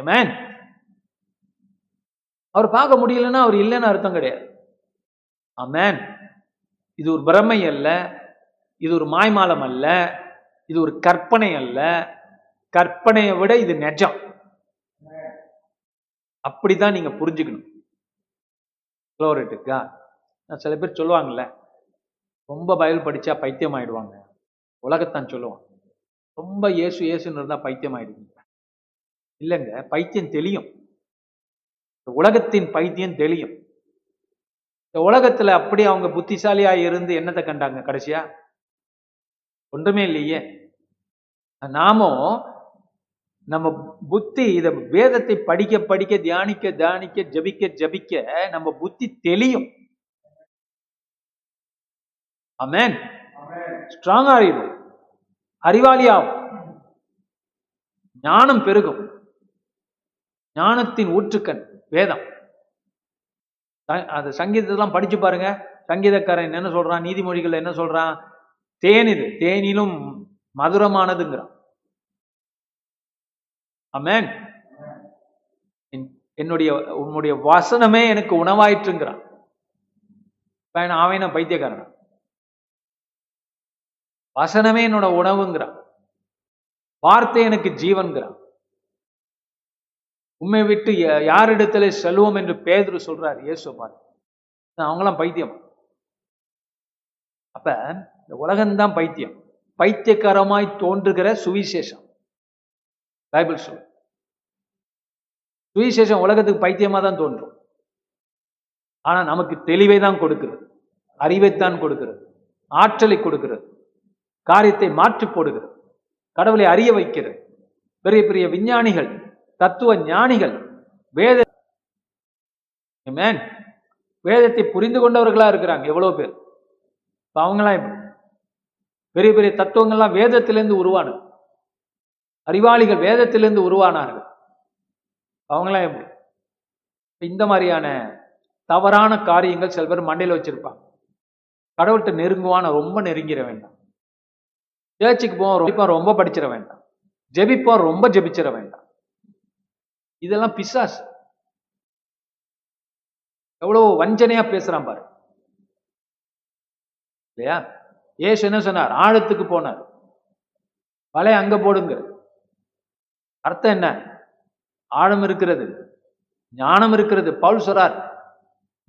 ஏமேன் அவர் பார்க்க முடியலன்னா அவர் இல்லைன்னு அர்த்தம் கிடையாது. ஆமேன் இது ஒரு பிரமை அல்ல. இது ஒரு மாய்மாலம் அல்ல. இது ஒரு கற்பனை அல்ல. கற்பனையை விட இது நெஜம். அப்படிதான் நீங்க புரிஞ்சுக்கணும். Glory நான் சில பேர் சொல்லுவாங்கல்ல ரொம்ப பைபிள் படிச்சா பைத்தியம் ஆயிடுவாங்க. உலகத்தான் சொல்லுவான். ரொம்ப இயேசு இயேசுன்னு இருந்தா பைத்தியம் ஆயிடுவீங்க. இல்லைங்க பைத்தியம் தெளியும். இந்த உலகத்தின் பைத்தியம் தெளியும். இந்த உலகத்துல அப்படி அவங்க புத்திசாலியா இருந்து என்னத்தை கண்டாங்க கடைசியா? ஒன்றுமே இல்லையே. நாமும் நம்ம புத்தி இத வேதத்தை படிக்க படிக்க தியானிக்க தியானிக்க ஜபிக்க ஜபிக்க நம்ம புத்தி தெளியும். அமேன் ஸ்ட்ராங் ஆகிடும் அறிவாளியாகும். ஞானம் பெருகும். ஞானத்தின் ஊற்றுக்கண் வேதம். அது சங்கீதத்தெல்லாம் படிச்சு பாருங்க. சங்கீதக்காரன் என்ன சொல்றான்? நீதிமொழிகள் என்ன சொல்றான்? தேன் இது. தேனிலும் மதுரமானதுங்கிறான். அமேன் என்- என்னுடைய உன்னுடைய வசனமே எனக்கு உணவாயிற்றுங்கிறான். அவன் அவன பைத்தியக்காரன்? வசனமே என்னோட உணவுங்கிறான். வார்த்தை எனக்கு ஜீவன்கிறான் உண்மை விட்டு யா- யாரிடத்துல செல்வோம் என்று பேதுரு சொல்றார் இயேசு பாரு. அவங்களாம் பைத்தியம்? அப்ப இந்த உலகம்தான் பைத்தியம். பைத்தியக்காரமாய் தோன்றுகிற சுவிசேஷம். பைபிள் சொல். சுவிசேஷம் உலகத்துக்கு பைத்தியமாக தான் தோன்றும். ஆனா நமக்கு தெளிவை தான் கொடுக்கிறது. அறிவைத்தான் கொடுக்கிறது. ஆற்றலை கொடுக்கிறது. காரியத்தை மாற்றி போடுகிறது. கடவுளை அறிய வைக்கிறது. பெரிய பெரிய விஞ்ஞானிகள் தத்துவ ஞானிகள் வேத வேதத்தை புரிந்து கொண்டவர்களா இருக்கிறாங்க எவ்வளவு பேர்? இப்போ அவங்களாம் பெரிய பெரிய தத்துவங்கள்லாம் வேதத்திலிருந்து உருவானது. அறிவாளிகள் வேதத்திலிருந்து உருவானார்கள். அவங்களாம் எப்படி? இந்த மாதிரியான தவறான காரியங்கள் சில பேர் மண்டையில் வச்சிருப்பாங்க. கடவுள்கிட்ட நெருங்குவான ரொம்ப நெருங்கிட வேண்டாம். சேர்ச்சுக்கு போவோம் ரொம்ப ரொம்ப படிச்சிட வேண்டாம். ஜெபிப்போம் ரொம்ப ஜெபிச்சிட வேண்டாம். இதெல்லாம் பிசாஸ் எவ்வளவு வஞ்சனையா பேசுறான் பாரு. இல்லையா? ஏசு என்ன சொன்னார்? ஆழத்துக்கு போனார். வலை அங்க போடுங்க. அர்த்தம் என்ன? ஆழம் இருக்கிறது. ஞானம் இருக்கிறது. பவுல் சொல்றார்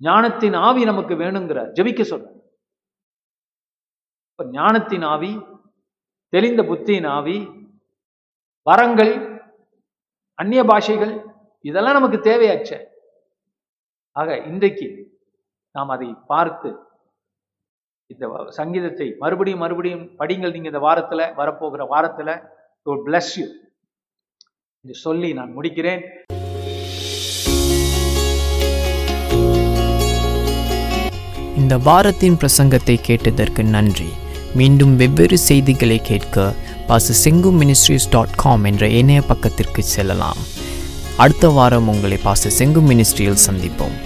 ஞானத்தின் ஆவி நமக்கு வேணுங்கிறார். ஜெபிக்க சொல்ற இப்ப ஞானத்தின் ஆவி தெளிந்த புத்தியின் ஆவி வரங்கள் அந்நிய பாஷைகள் இதெல்லாம் நமக்கு தேவையாச்சே. ஆக இன்றைக்கு நாம் அதை பார்த்து இந்த சங்கீதத்தை மறுபடியும் மறுபடியும் படிங்கள். நீங்கள் இந்த வாரத்தில் வரப்போகிற வாரத்தில் பிளஸ் யூ என்று சொல்லி நான் முடிக்கிறேன். இந்த வாரத்தின் பிரசங்கத்தை கேட்டதற்கு நன்றி. மீண்டும் வெவ்வேறு செய்திகளை கேட்க பாச செங்கு மினிஸ்ட்ரிஸ் டாட் காம் என்ற இணைய பக்கத்திற்கு செல்லலாம். அடுத்த வாரம் உங்களை பாச செங்கு மினிஸ்ட்ரியில் சந்திப்போம்.